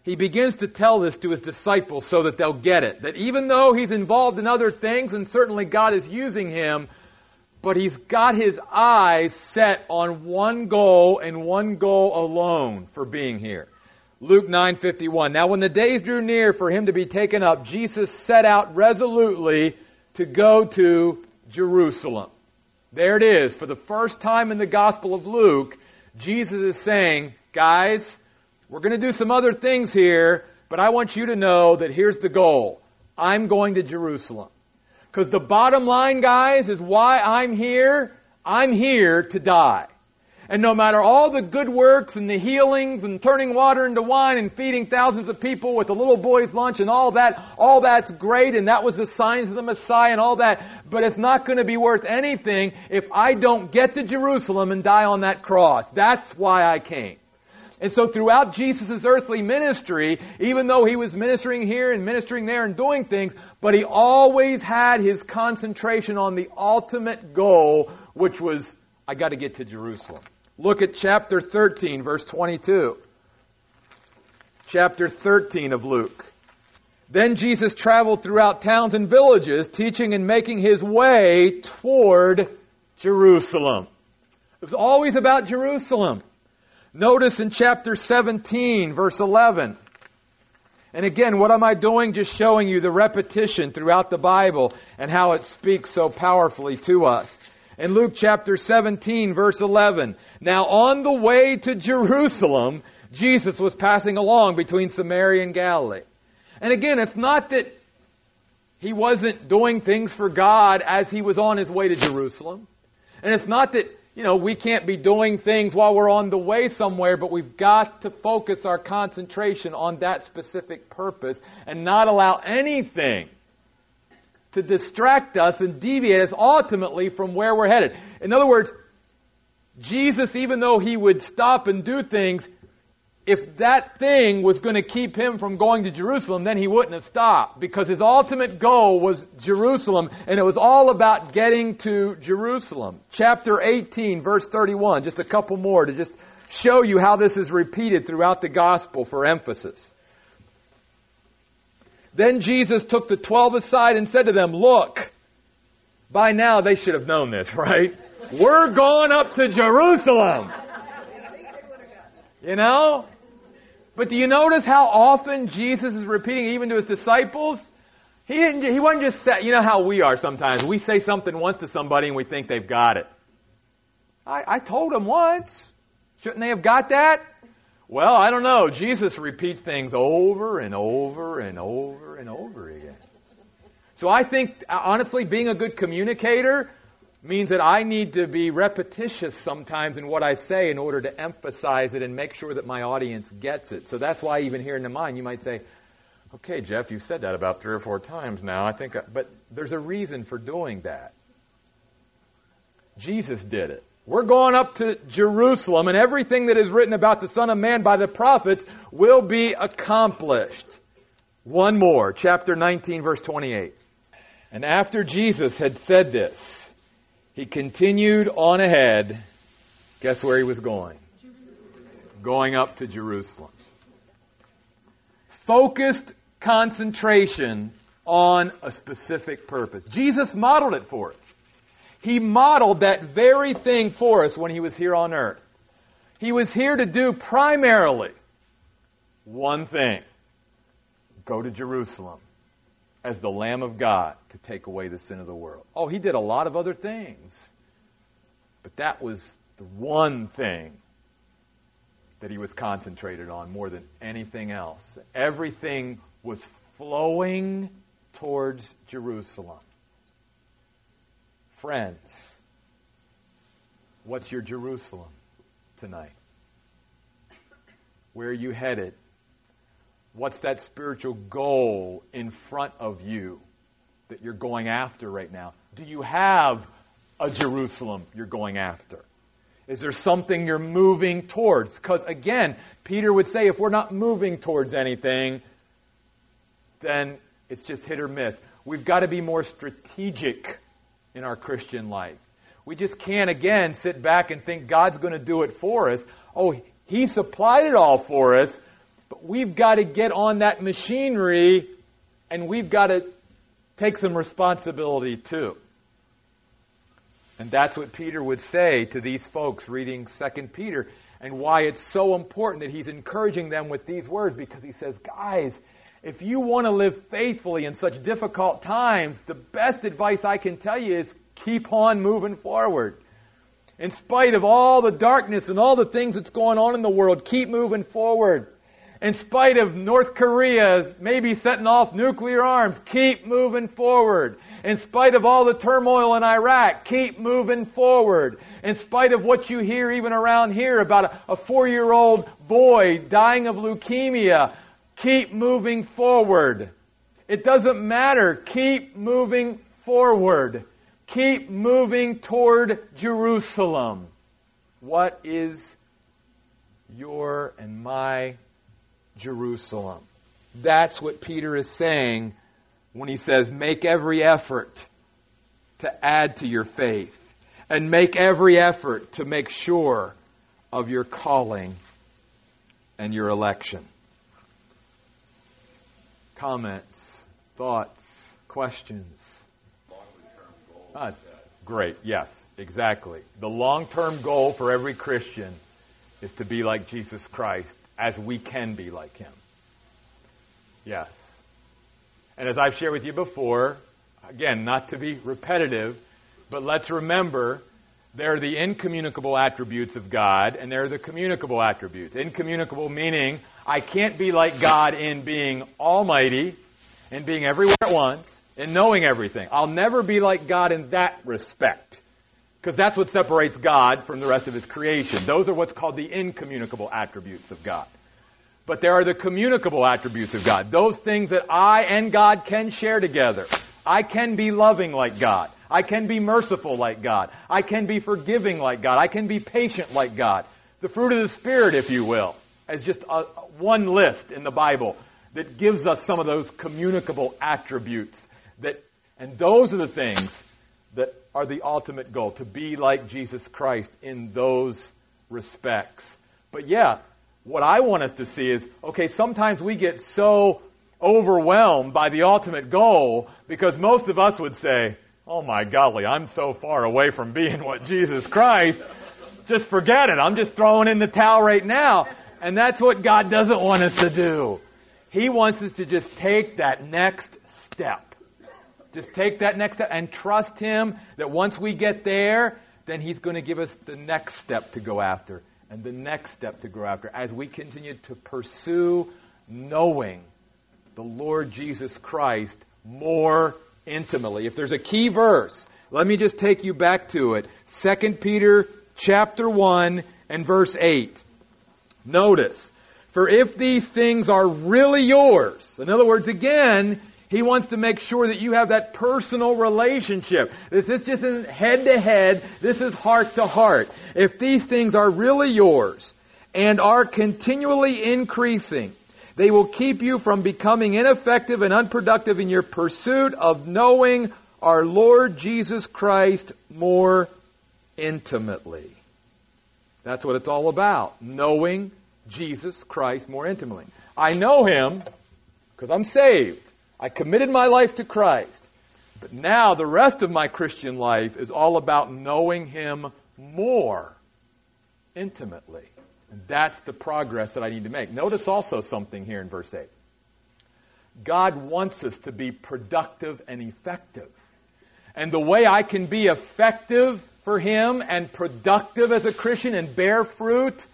He begins to tell this to his disciples so that they'll get it. That even though he's involved in other things, and certainly God is using him, but he's got his eyes set on one goal and one goal alone for being here. Luke 9:51. Now when the days drew near for him to be taken up, Jesus set out resolutely to go to Jerusalem. There it is. For the first time in the Gospel of Luke, Jesus is saying, guys, we're going to do some other things here, but I want you to know that here's the goal. I'm going to Jerusalem. Because the bottom line, guys, is why I'm here. I'm here to die. And no matter all the good works and the healings and turning water into wine and feeding thousands of people with a little boy's lunch and all that, all that's great and that was the signs of the Messiah and all that, but it's not going to be worth anything if I don't get to Jerusalem and die on that cross. That's why I came. And so throughout Jesus' earthly ministry, even though he was ministering here and ministering there and doing things, but he always had his concentration on the ultimate goal, which was, I got to get to Jerusalem. Look at chapter 13, verse 22. Chapter 13 of Luke. Then Jesus traveled throughout towns and villages, teaching and making his way toward Jerusalem. It was always about Jerusalem. Notice in chapter 17, verse 11. And again, what am I doing? Just showing you the repetition throughout the Bible and how it speaks so powerfully to us. In Luke chapter 17, verse 11. Now on the way to Jerusalem, Jesus was passing along between Samaria and Galilee. And again, it's not that he wasn't doing things for God as he was on his way to Jerusalem. And it's not that, you know, we can't be doing things while we're on the way somewhere, but we've got to focus our concentration on that specific purpose and not allow anything to distract us and deviate us ultimately from where we're headed. In other words, Jesus, even though he would stop and do things, if that thing was going to keep him from going to Jerusalem, then he wouldn't have stopped because his ultimate goal was Jerusalem and it was all about getting to Jerusalem. Chapter 18, verse 31, just a couple more to just show you how this is repeated throughout the gospel for emphasis. Then Jesus took the twelve aside and said to them, Look, by now they should have known this, right? We're going up to Jerusalem. You know? But do you notice how often Jesus is repeating even to his disciples? He didn't, he wasn't just say, you know how we are sometimes. We say something once to somebody and we think they've got it. I, I told them once. Shouldn't they have got that? Well, I don't know. Jesus repeats things over and over and over and over again. So I think, honestly, being a good communicator means that I need to be repetitious sometimes in what I say in order to emphasize it and make sure that my audience gets it. So that's why even here in the mine, you might say, okay, Jeff, you've said that about three or four times now. I think, uh, but there's a reason for doing that. Jesus did it. We're going up to Jerusalem, and everything that is written about the Son of Man by the prophets will be accomplished. One more, chapter 19, verse 28. And after Jesus had said this, he continued on ahead. Guess where he was going? Going up to Jerusalem. Focused concentration on a specific purpose. Jesus modeled it for us. He modeled that very thing for us when he was here on earth. He was here to do primarily one thing go to Jerusalem as the Lamb of God to take away the sin of the world. Oh, he did a lot of other things, but that was the one thing that he was concentrated on more than anything else. Everything was flowing towards Jerusalem. Friends, what's your Jerusalem tonight? Where are you headed? What's that spiritual goal in front of you that you're going after right now? Do you have a Jerusalem you're going after? Is there something you're moving towards? Because again, Peter would say if we're not moving towards anything, then it's just hit or miss. We've got to be more strategic in our Christian life. We just can't, again, sit back and think God's going to do it for us. Oh, He supplied it all for us, but we've got to get on that machinery and we've got to take some responsibility too. And that's what Peter would say to these folks reading 2 Peter and why it's so important that he's encouraging them with these words because he says, guys, if you want to live faithfully in such difficult times, the best advice I can tell you is keep on moving forward. In spite of all the darkness and all the things that's going on in the world, keep moving forward. In spite of North Korea maybe setting off nuclear arms, keep moving forward. In spite of all the turmoil in Iraq, keep moving forward. In spite of what you hear even around here about a, a four year old boy dying of leukemia, keep moving forward. It doesn't matter. Keep moving forward. Keep moving toward Jerusalem. What is your and my Jerusalem? That's what Peter is saying when he says, make every effort to add to your faith and make every effort to make sure of your calling and your election. Comments, thoughts, questions? Great, yes, exactly. The long term goal for every Christian is to be like Jesus Christ as we can be like him. Yes. And as I've shared with you before, again, not to be repetitive, but let's remember there are the incommunicable attributes of God, and there are the communicable attributes. Incommunicable meaning I can't be like God in being almighty and being everywhere at once and knowing everything. I'll never be like God in that respect. Because that's what separates God from the rest of His creation. Those are what's called the incommunicable attributes of God. But there are the communicable attributes of God. Those things that I and God can share together. I can be loving like God. I can be merciful like God. I can be forgiving like God. I can be patient like God. The fruit of the Spirit, if you will, as just a, one list in the Bible that gives us some of those communicable attributes that, and those are the things that are the ultimate goal, to be like Jesus Christ in those respects. But yeah, what I want us to see is, okay, sometimes we get so overwhelmed by the ultimate goal because most of us would say, oh my golly, I'm so far away from being what Jesus Christ. Just forget it. I'm just throwing in the towel right now. And that's what God doesn't want us to do. He wants us to just take that next step. Just take that next step and trust Him that once we get there, then He's going to give us the next step to go after and the next step to go after as we continue to pursue knowing the Lord Jesus Christ more intimately. If there's a key verse, let me just take you back to it. 2 Peter chapter 1 and verse 8. Notice, for if these things are really yours, in other words, again, he wants to make sure that you have that personal relationship. This just isn't head to head, this is heart to heart if these things are really yours and are continually increasing, They will keep you from becoming ineffective and unproductive in your pursuit of knowing our Lord Jesus Christ more intimately. That's what it's all about. Knowing Jesus Christ more intimately. I know Him because I'm saved. I committed my life to Christ. But now the rest of my Christian life is all about knowing Him more intimately. And that's the progress that I need to make. Notice also something here in verse 8. God wants us to be productive and effective. And the way I can be effective for Him and productive as a Christian and bear fruit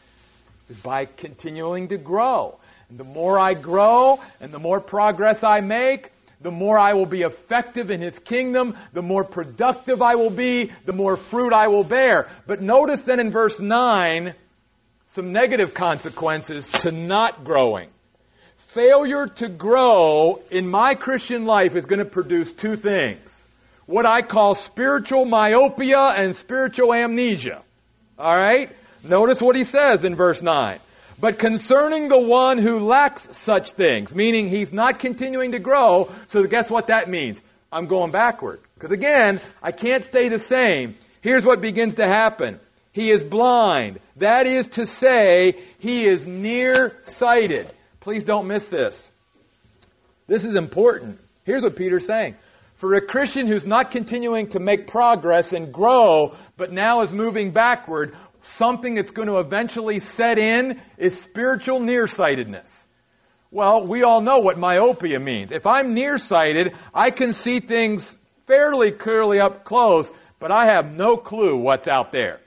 is by continuing to grow. And the more I grow and the more progress I make, the more I will be effective in His kingdom, the more productive I will be, the more fruit I will bear. But notice then in verse 9, some negative consequences to not growing. Failure to grow in my Christian life is going to produce two things. What I call spiritual myopia and spiritual amnesia. Alright? Notice what he says in verse 9. But concerning the one who lacks such things, meaning he's not continuing to grow, so guess what that means? I'm going backward. Because again, I can't stay the same. Here's what begins to happen. He is blind. That is to say, he is nearsighted. Please don't miss this. This is important. Here's what Peter's saying. For a Christian who's not continuing to make progress and grow, but now is moving backward, something that's going to eventually set in is spiritual nearsightedness. Well, we all know what myopia means. If I'm nearsighted, I can see things fairly clearly up close, but I have no clue what's out there.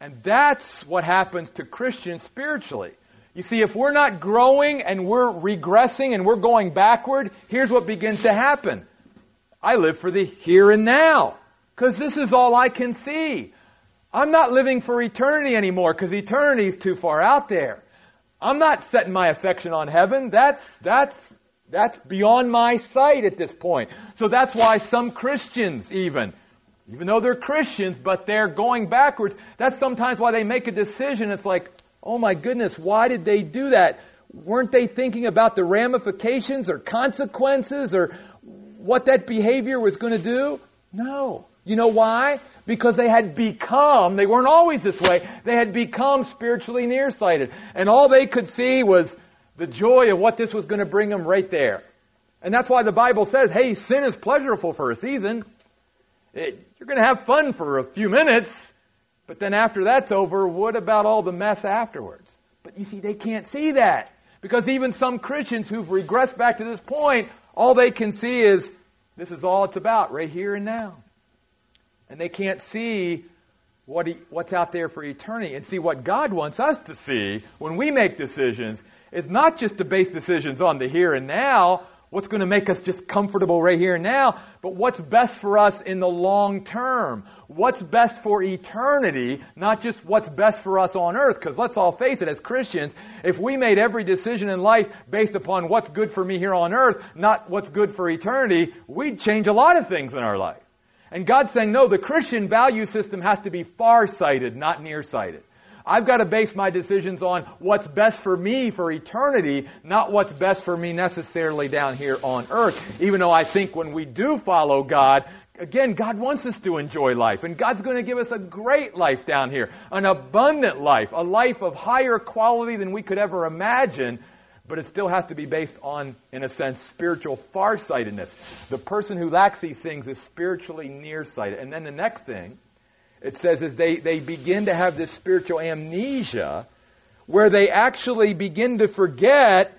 And that's what happens to Christians spiritually. You see, if we're not growing and we're regressing and we're going backward, here's what begins to happen. I live for the here and now. Because this is all I can see. I'm not living for eternity anymore because eternity is too far out there. I'm not setting my affection on heaven. That's, that's, that's beyond my sight at this point. So that's why some Christians even even though they're Christians, but they're going backwards. That's sometimes why they make a decision. It's like, oh my goodness, why did they do that? Weren't they thinking about the ramifications or consequences or what that behavior was going to do? No. You know why? Because they had become, they weren't always this way, they had become spiritually nearsighted. And all they could see was the joy of what this was going to bring them right there. And that's why the Bible says, hey, sin is pleasurable for a season. It, you're going to have fun for a few minutes, but then after that's over, what about all the mess afterwards? But you see, they can't see that. Because even some Christians who've regressed back to this point, all they can see is this is all it's about, right here and now. And they can't see what he, what's out there for eternity. And see, what God wants us to see when we make decisions is not just to base decisions on the here and now, what's going to make us just comfortable right here and now, but what's best for us in the long term. What's best for eternity, not just what's best for us on earth. Because let's all face it, as Christians, if we made every decision in life based upon what's good for me here on earth, not what's good for eternity, we'd change a lot of things in our life. And God's saying, no, the Christian value system has to be far-sighted, not near-sighted. I've got to base my decisions on what's best for me for eternity, not what's best for me necessarily down here on earth. Even though I think when we do follow God, again, God wants us to enjoy life. And God's going to give us a great life down here, an abundant life, a life of higher quality than we could ever imagine. But it still has to be based on, in a sense, spiritual farsightedness. The person who lacks these things is spiritually nearsighted. And then the next thing it says is they, they begin to have this spiritual amnesia where they actually begin to forget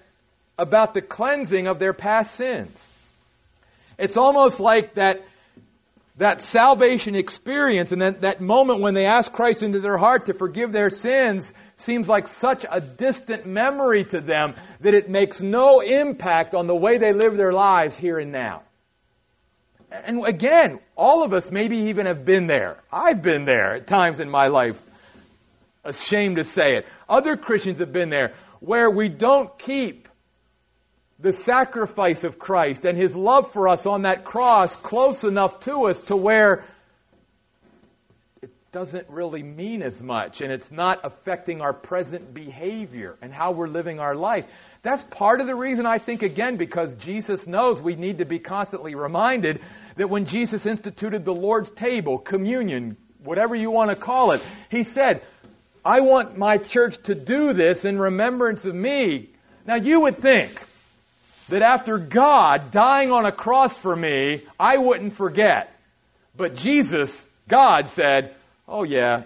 about the cleansing of their past sins. It's almost like that, that salvation experience and that, that moment when they ask Christ into their heart to forgive their sins seems like such a distant memory to them that it makes no impact on the way they live their lives here and now. And again, all of us maybe even have been there. I've been there at times in my life. Ashamed to say it. Other Christians have been there where we don't keep the sacrifice of Christ and His love for us on that cross close enough to us to where it doesn't really mean as much and it's not affecting our present behavior and how we're living our life. That's part of the reason I think, again, because Jesus knows we need to be constantly reminded that when Jesus instituted the Lord's table, communion, whatever you want to call it, He said, I want my church to do this in remembrance of me. Now you would think that after God dying on a cross for me, I wouldn't forget. But Jesus, God said, oh yeah,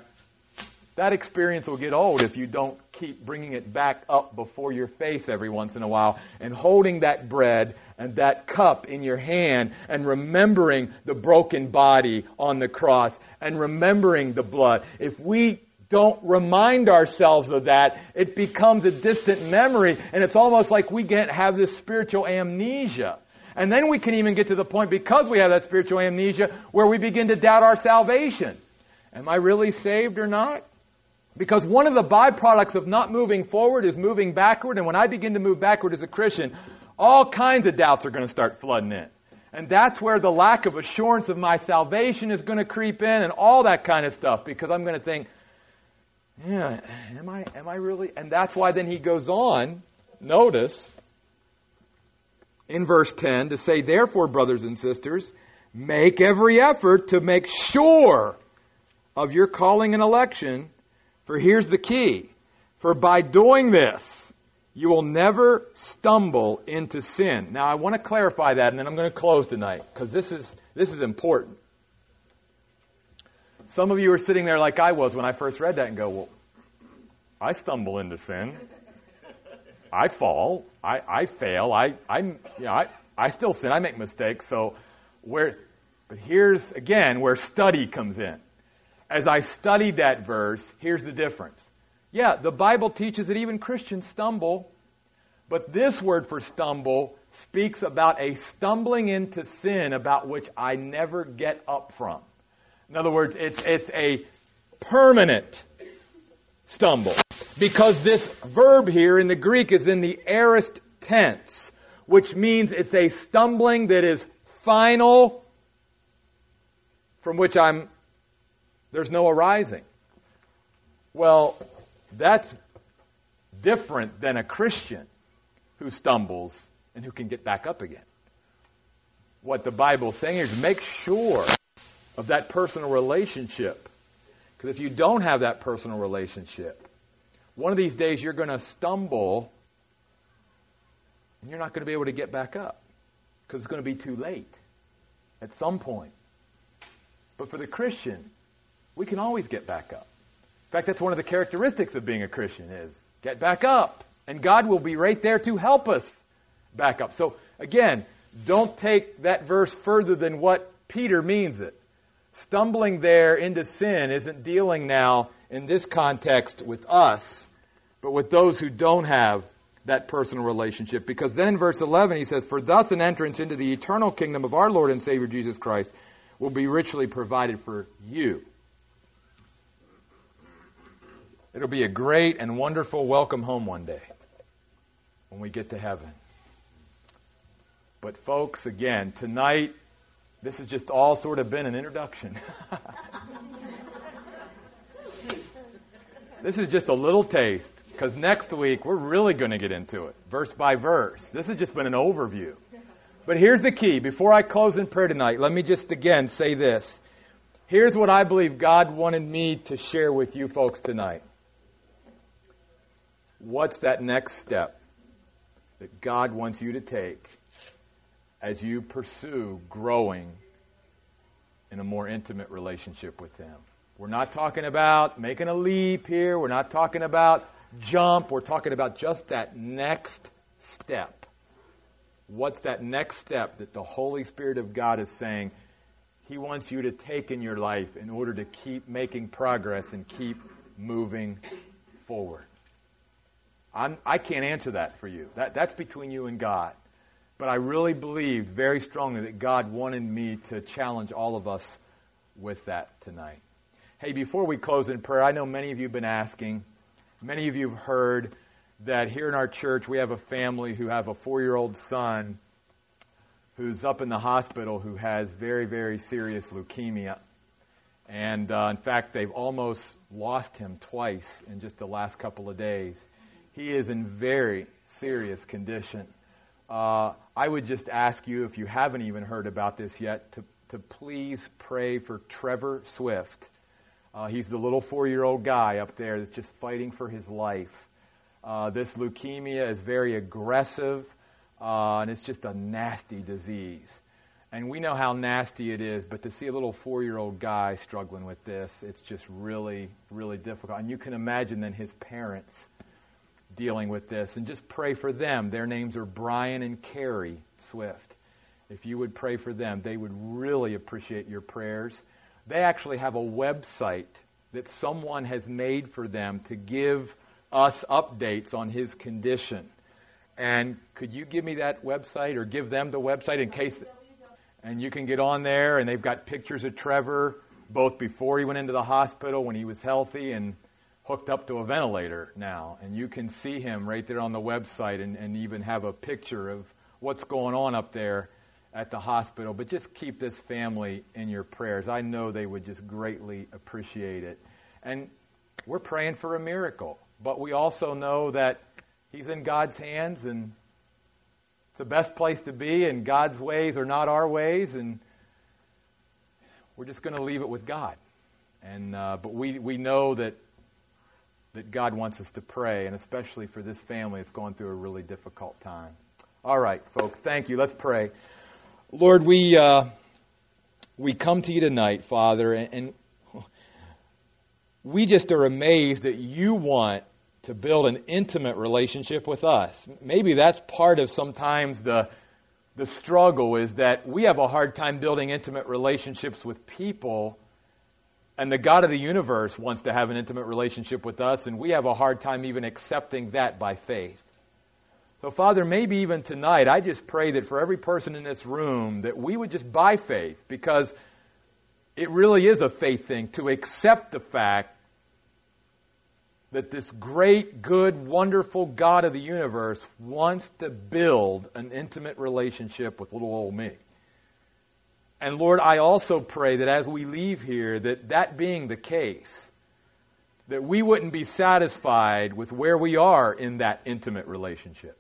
that experience will get old if you don't keep bringing it back up before your face every once in a while and holding that bread and that cup in your hand and remembering the broken body on the cross and remembering the blood. If we don't remind ourselves of that, it becomes a distant memory and it's almost like we get have this spiritual amnesia. And then we can even get to the point because we have that spiritual amnesia where we begin to doubt our salvation. Am I really saved or not? Because one of the byproducts of not moving forward is moving backward, and when I begin to move backward as a Christian, all kinds of doubts are going to start flooding in. And that's where the lack of assurance of my salvation is going to creep in and all that kind of stuff because I'm going to think, yeah, am I, am I really? And that's why then he goes on, notice, in verse 10 to say, therefore, brothers and sisters, make every effort to make sure of your calling and election for here's the key. For by doing this, you will never stumble into sin. Now I want to clarify that and then I'm going to close tonight because this is, this is important. Some of you are sitting there like I was when I first read that and go, well, I stumble into sin. I fall. I, I fail. I, I'm, you know, I, I still sin. I make mistakes. So where, but here's again where study comes in as I studied that verse, here's the difference. Yeah, the Bible teaches that even Christians stumble, but this word for stumble speaks about a stumbling into sin about which I never get up from. In other words, it's, it's a permanent stumble. Because this verb here in the Greek is in the aorist tense, which means it's a stumbling that is final, from which I'm there's no arising. Well, that's different than a Christian who stumbles and who can get back up again. What the Bible's saying is make sure of that personal relationship. Because if you don't have that personal relationship, one of these days you're going to stumble and you're not going to be able to get back up because it's going to be too late at some point. But for the Christian, we can always get back up. In fact, that's one of the characteristics of being a Christian is get back up. And God will be right there to help us back up. So again, don't take that verse further than what Peter means it. Stumbling there into sin isn't dealing now in this context with us, but with those who don't have that personal relationship. Because then in verse 11 he says, For thus an entrance into the eternal kingdom of our Lord and Savior Jesus Christ will be richly provided for you. It'll be a great and wonderful welcome home one day when we get to heaven. But, folks, again, tonight, this has just all sort of been an introduction. this is just a little taste, because next week we're really going to get into it, verse by verse. This has just been an overview. But here's the key. Before I close in prayer tonight, let me just again say this. Here's what I believe God wanted me to share with you folks tonight what's that next step that God wants you to take as you pursue growing in a more intimate relationship with them. We're not talking about making a leap here. We're not talking about jump. We're talking about just that next step. What's that next step that the Holy Spirit of God is saying He wants you to take in your life in order to keep making progress and keep moving forward? I'm, I can not answer that for you. That, that's between you and God. But I really believe very strongly that God wanted me to challenge all of us with that tonight. Hey, before we close in prayer, I know many of you have been asking, many of you have heard that here in our church we have a family who have a four year old son who's up in the hospital who has very, very serious leukemia. And uh, in fact, they've almost lost him twice in just the last couple of days. He is in very serious condition. Uh, I would just ask you, if you haven't even heard about this yet, to, to please pray for Trevor Swift. Uh, he's the little four year old guy up there that's just fighting for his life. Uh, this leukemia is very aggressive, uh, and it's just a nasty disease. And we know how nasty it is, but to see a little four year old guy struggling with this, it's just really, really difficult. And you can imagine then his parents dealing with this. And just pray for them. Their names are Brian and Carrie Swift. If you would pray for them, they would really appreciate your prayers. They actually have a website that someone has made for them to give us updates on his condition. And could you give me that website or give them the website in case and you can get on there, and they've got pictures of Trevor both before he went into the hospital when he was healthy and hooked up to a ventilator now. And you can see him right there on the website and, and even have a picture of what's going on up there at the hospital. But just keep this family in your prayers. I know they would just greatly appreciate it. And we're praying for a miracle. But we also know that he's in God's hands and it's the best place to be, and God's ways are not our ways, and we're just going to leave it with God. And uh, but we we know that that God wants us to pray, and especially for this family, that's going through a really difficult time. All right, folks, thank you. Let's pray. Lord, we uh, we come to you tonight, Father, and, and we just are amazed that you want to build an intimate relationship with us. Maybe that's part of sometimes the the struggle is that we have a hard time building intimate relationships with people and the God of the universe wants to have an intimate relationship with us and we have a hard time even accepting that by faith. So Father, maybe even tonight I just pray that for every person in this room that we would just by faith because it really is a faith thing to accept the fact that this great, good, wonderful God of the universe wants to build an intimate relationship with little old me. And Lord, I also pray that as we leave here, that that being the case, that we wouldn't be satisfied with where we are in that intimate relationship.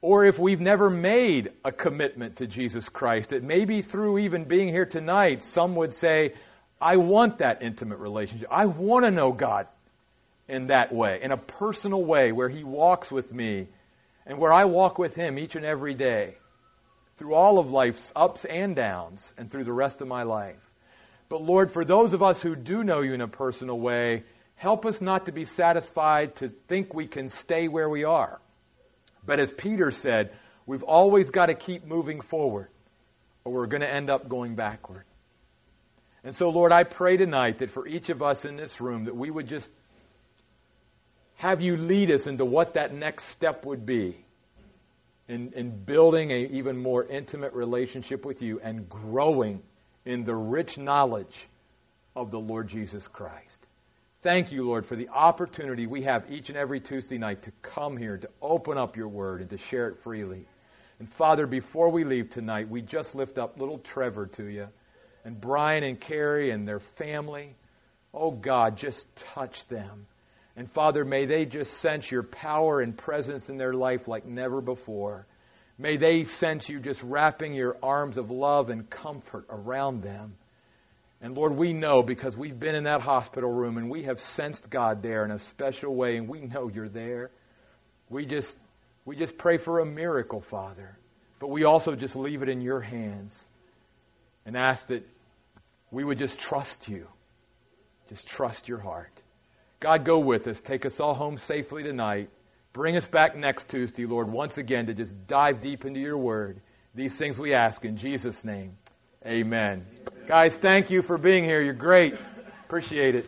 Or if we've never made a commitment to Jesus Christ, that maybe through even being here tonight, some would say, I want that intimate relationship. I want to know God in that way, in a personal way where He walks with me and where I walk with Him each and every day through all of life's ups and downs and through the rest of my life. But Lord, for those of us who do know you in a personal way, help us not to be satisfied to think we can stay where we are. But as Peter said, we've always got to keep moving forward or we're going to end up going backward. And so, Lord, I pray tonight that for each of us in this room that we would just have you lead us into what that next step would be in, in building an even more intimate relationship with you and growing in the rich knowledge of the Lord Jesus Christ. Thank you, Lord, for the opportunity we have each and every Tuesday night to come here, to open up your word, and to share it freely. And Father, before we leave tonight, we just lift up little Trevor to you, and Brian and Carrie and their family. Oh God, just touch them. And Father, may they just sense your power and presence in their life like never before. May they sense you just wrapping your arms of love and comfort around them. And Lord, we know because we've been in that hospital room and we have sensed God there in a special way and we know you're there. We just we just pray for a miracle, Father. But we also just leave it in your hands and ask that we would just trust you. Just trust your heart. God, go with us. Take us all home safely tonight. Bring us back next Tuesday, Lord, once again to just dive deep into your word. These things we ask in Jesus' name. Amen. Amen. Guys, thank you for being here. You're great. Appreciate it.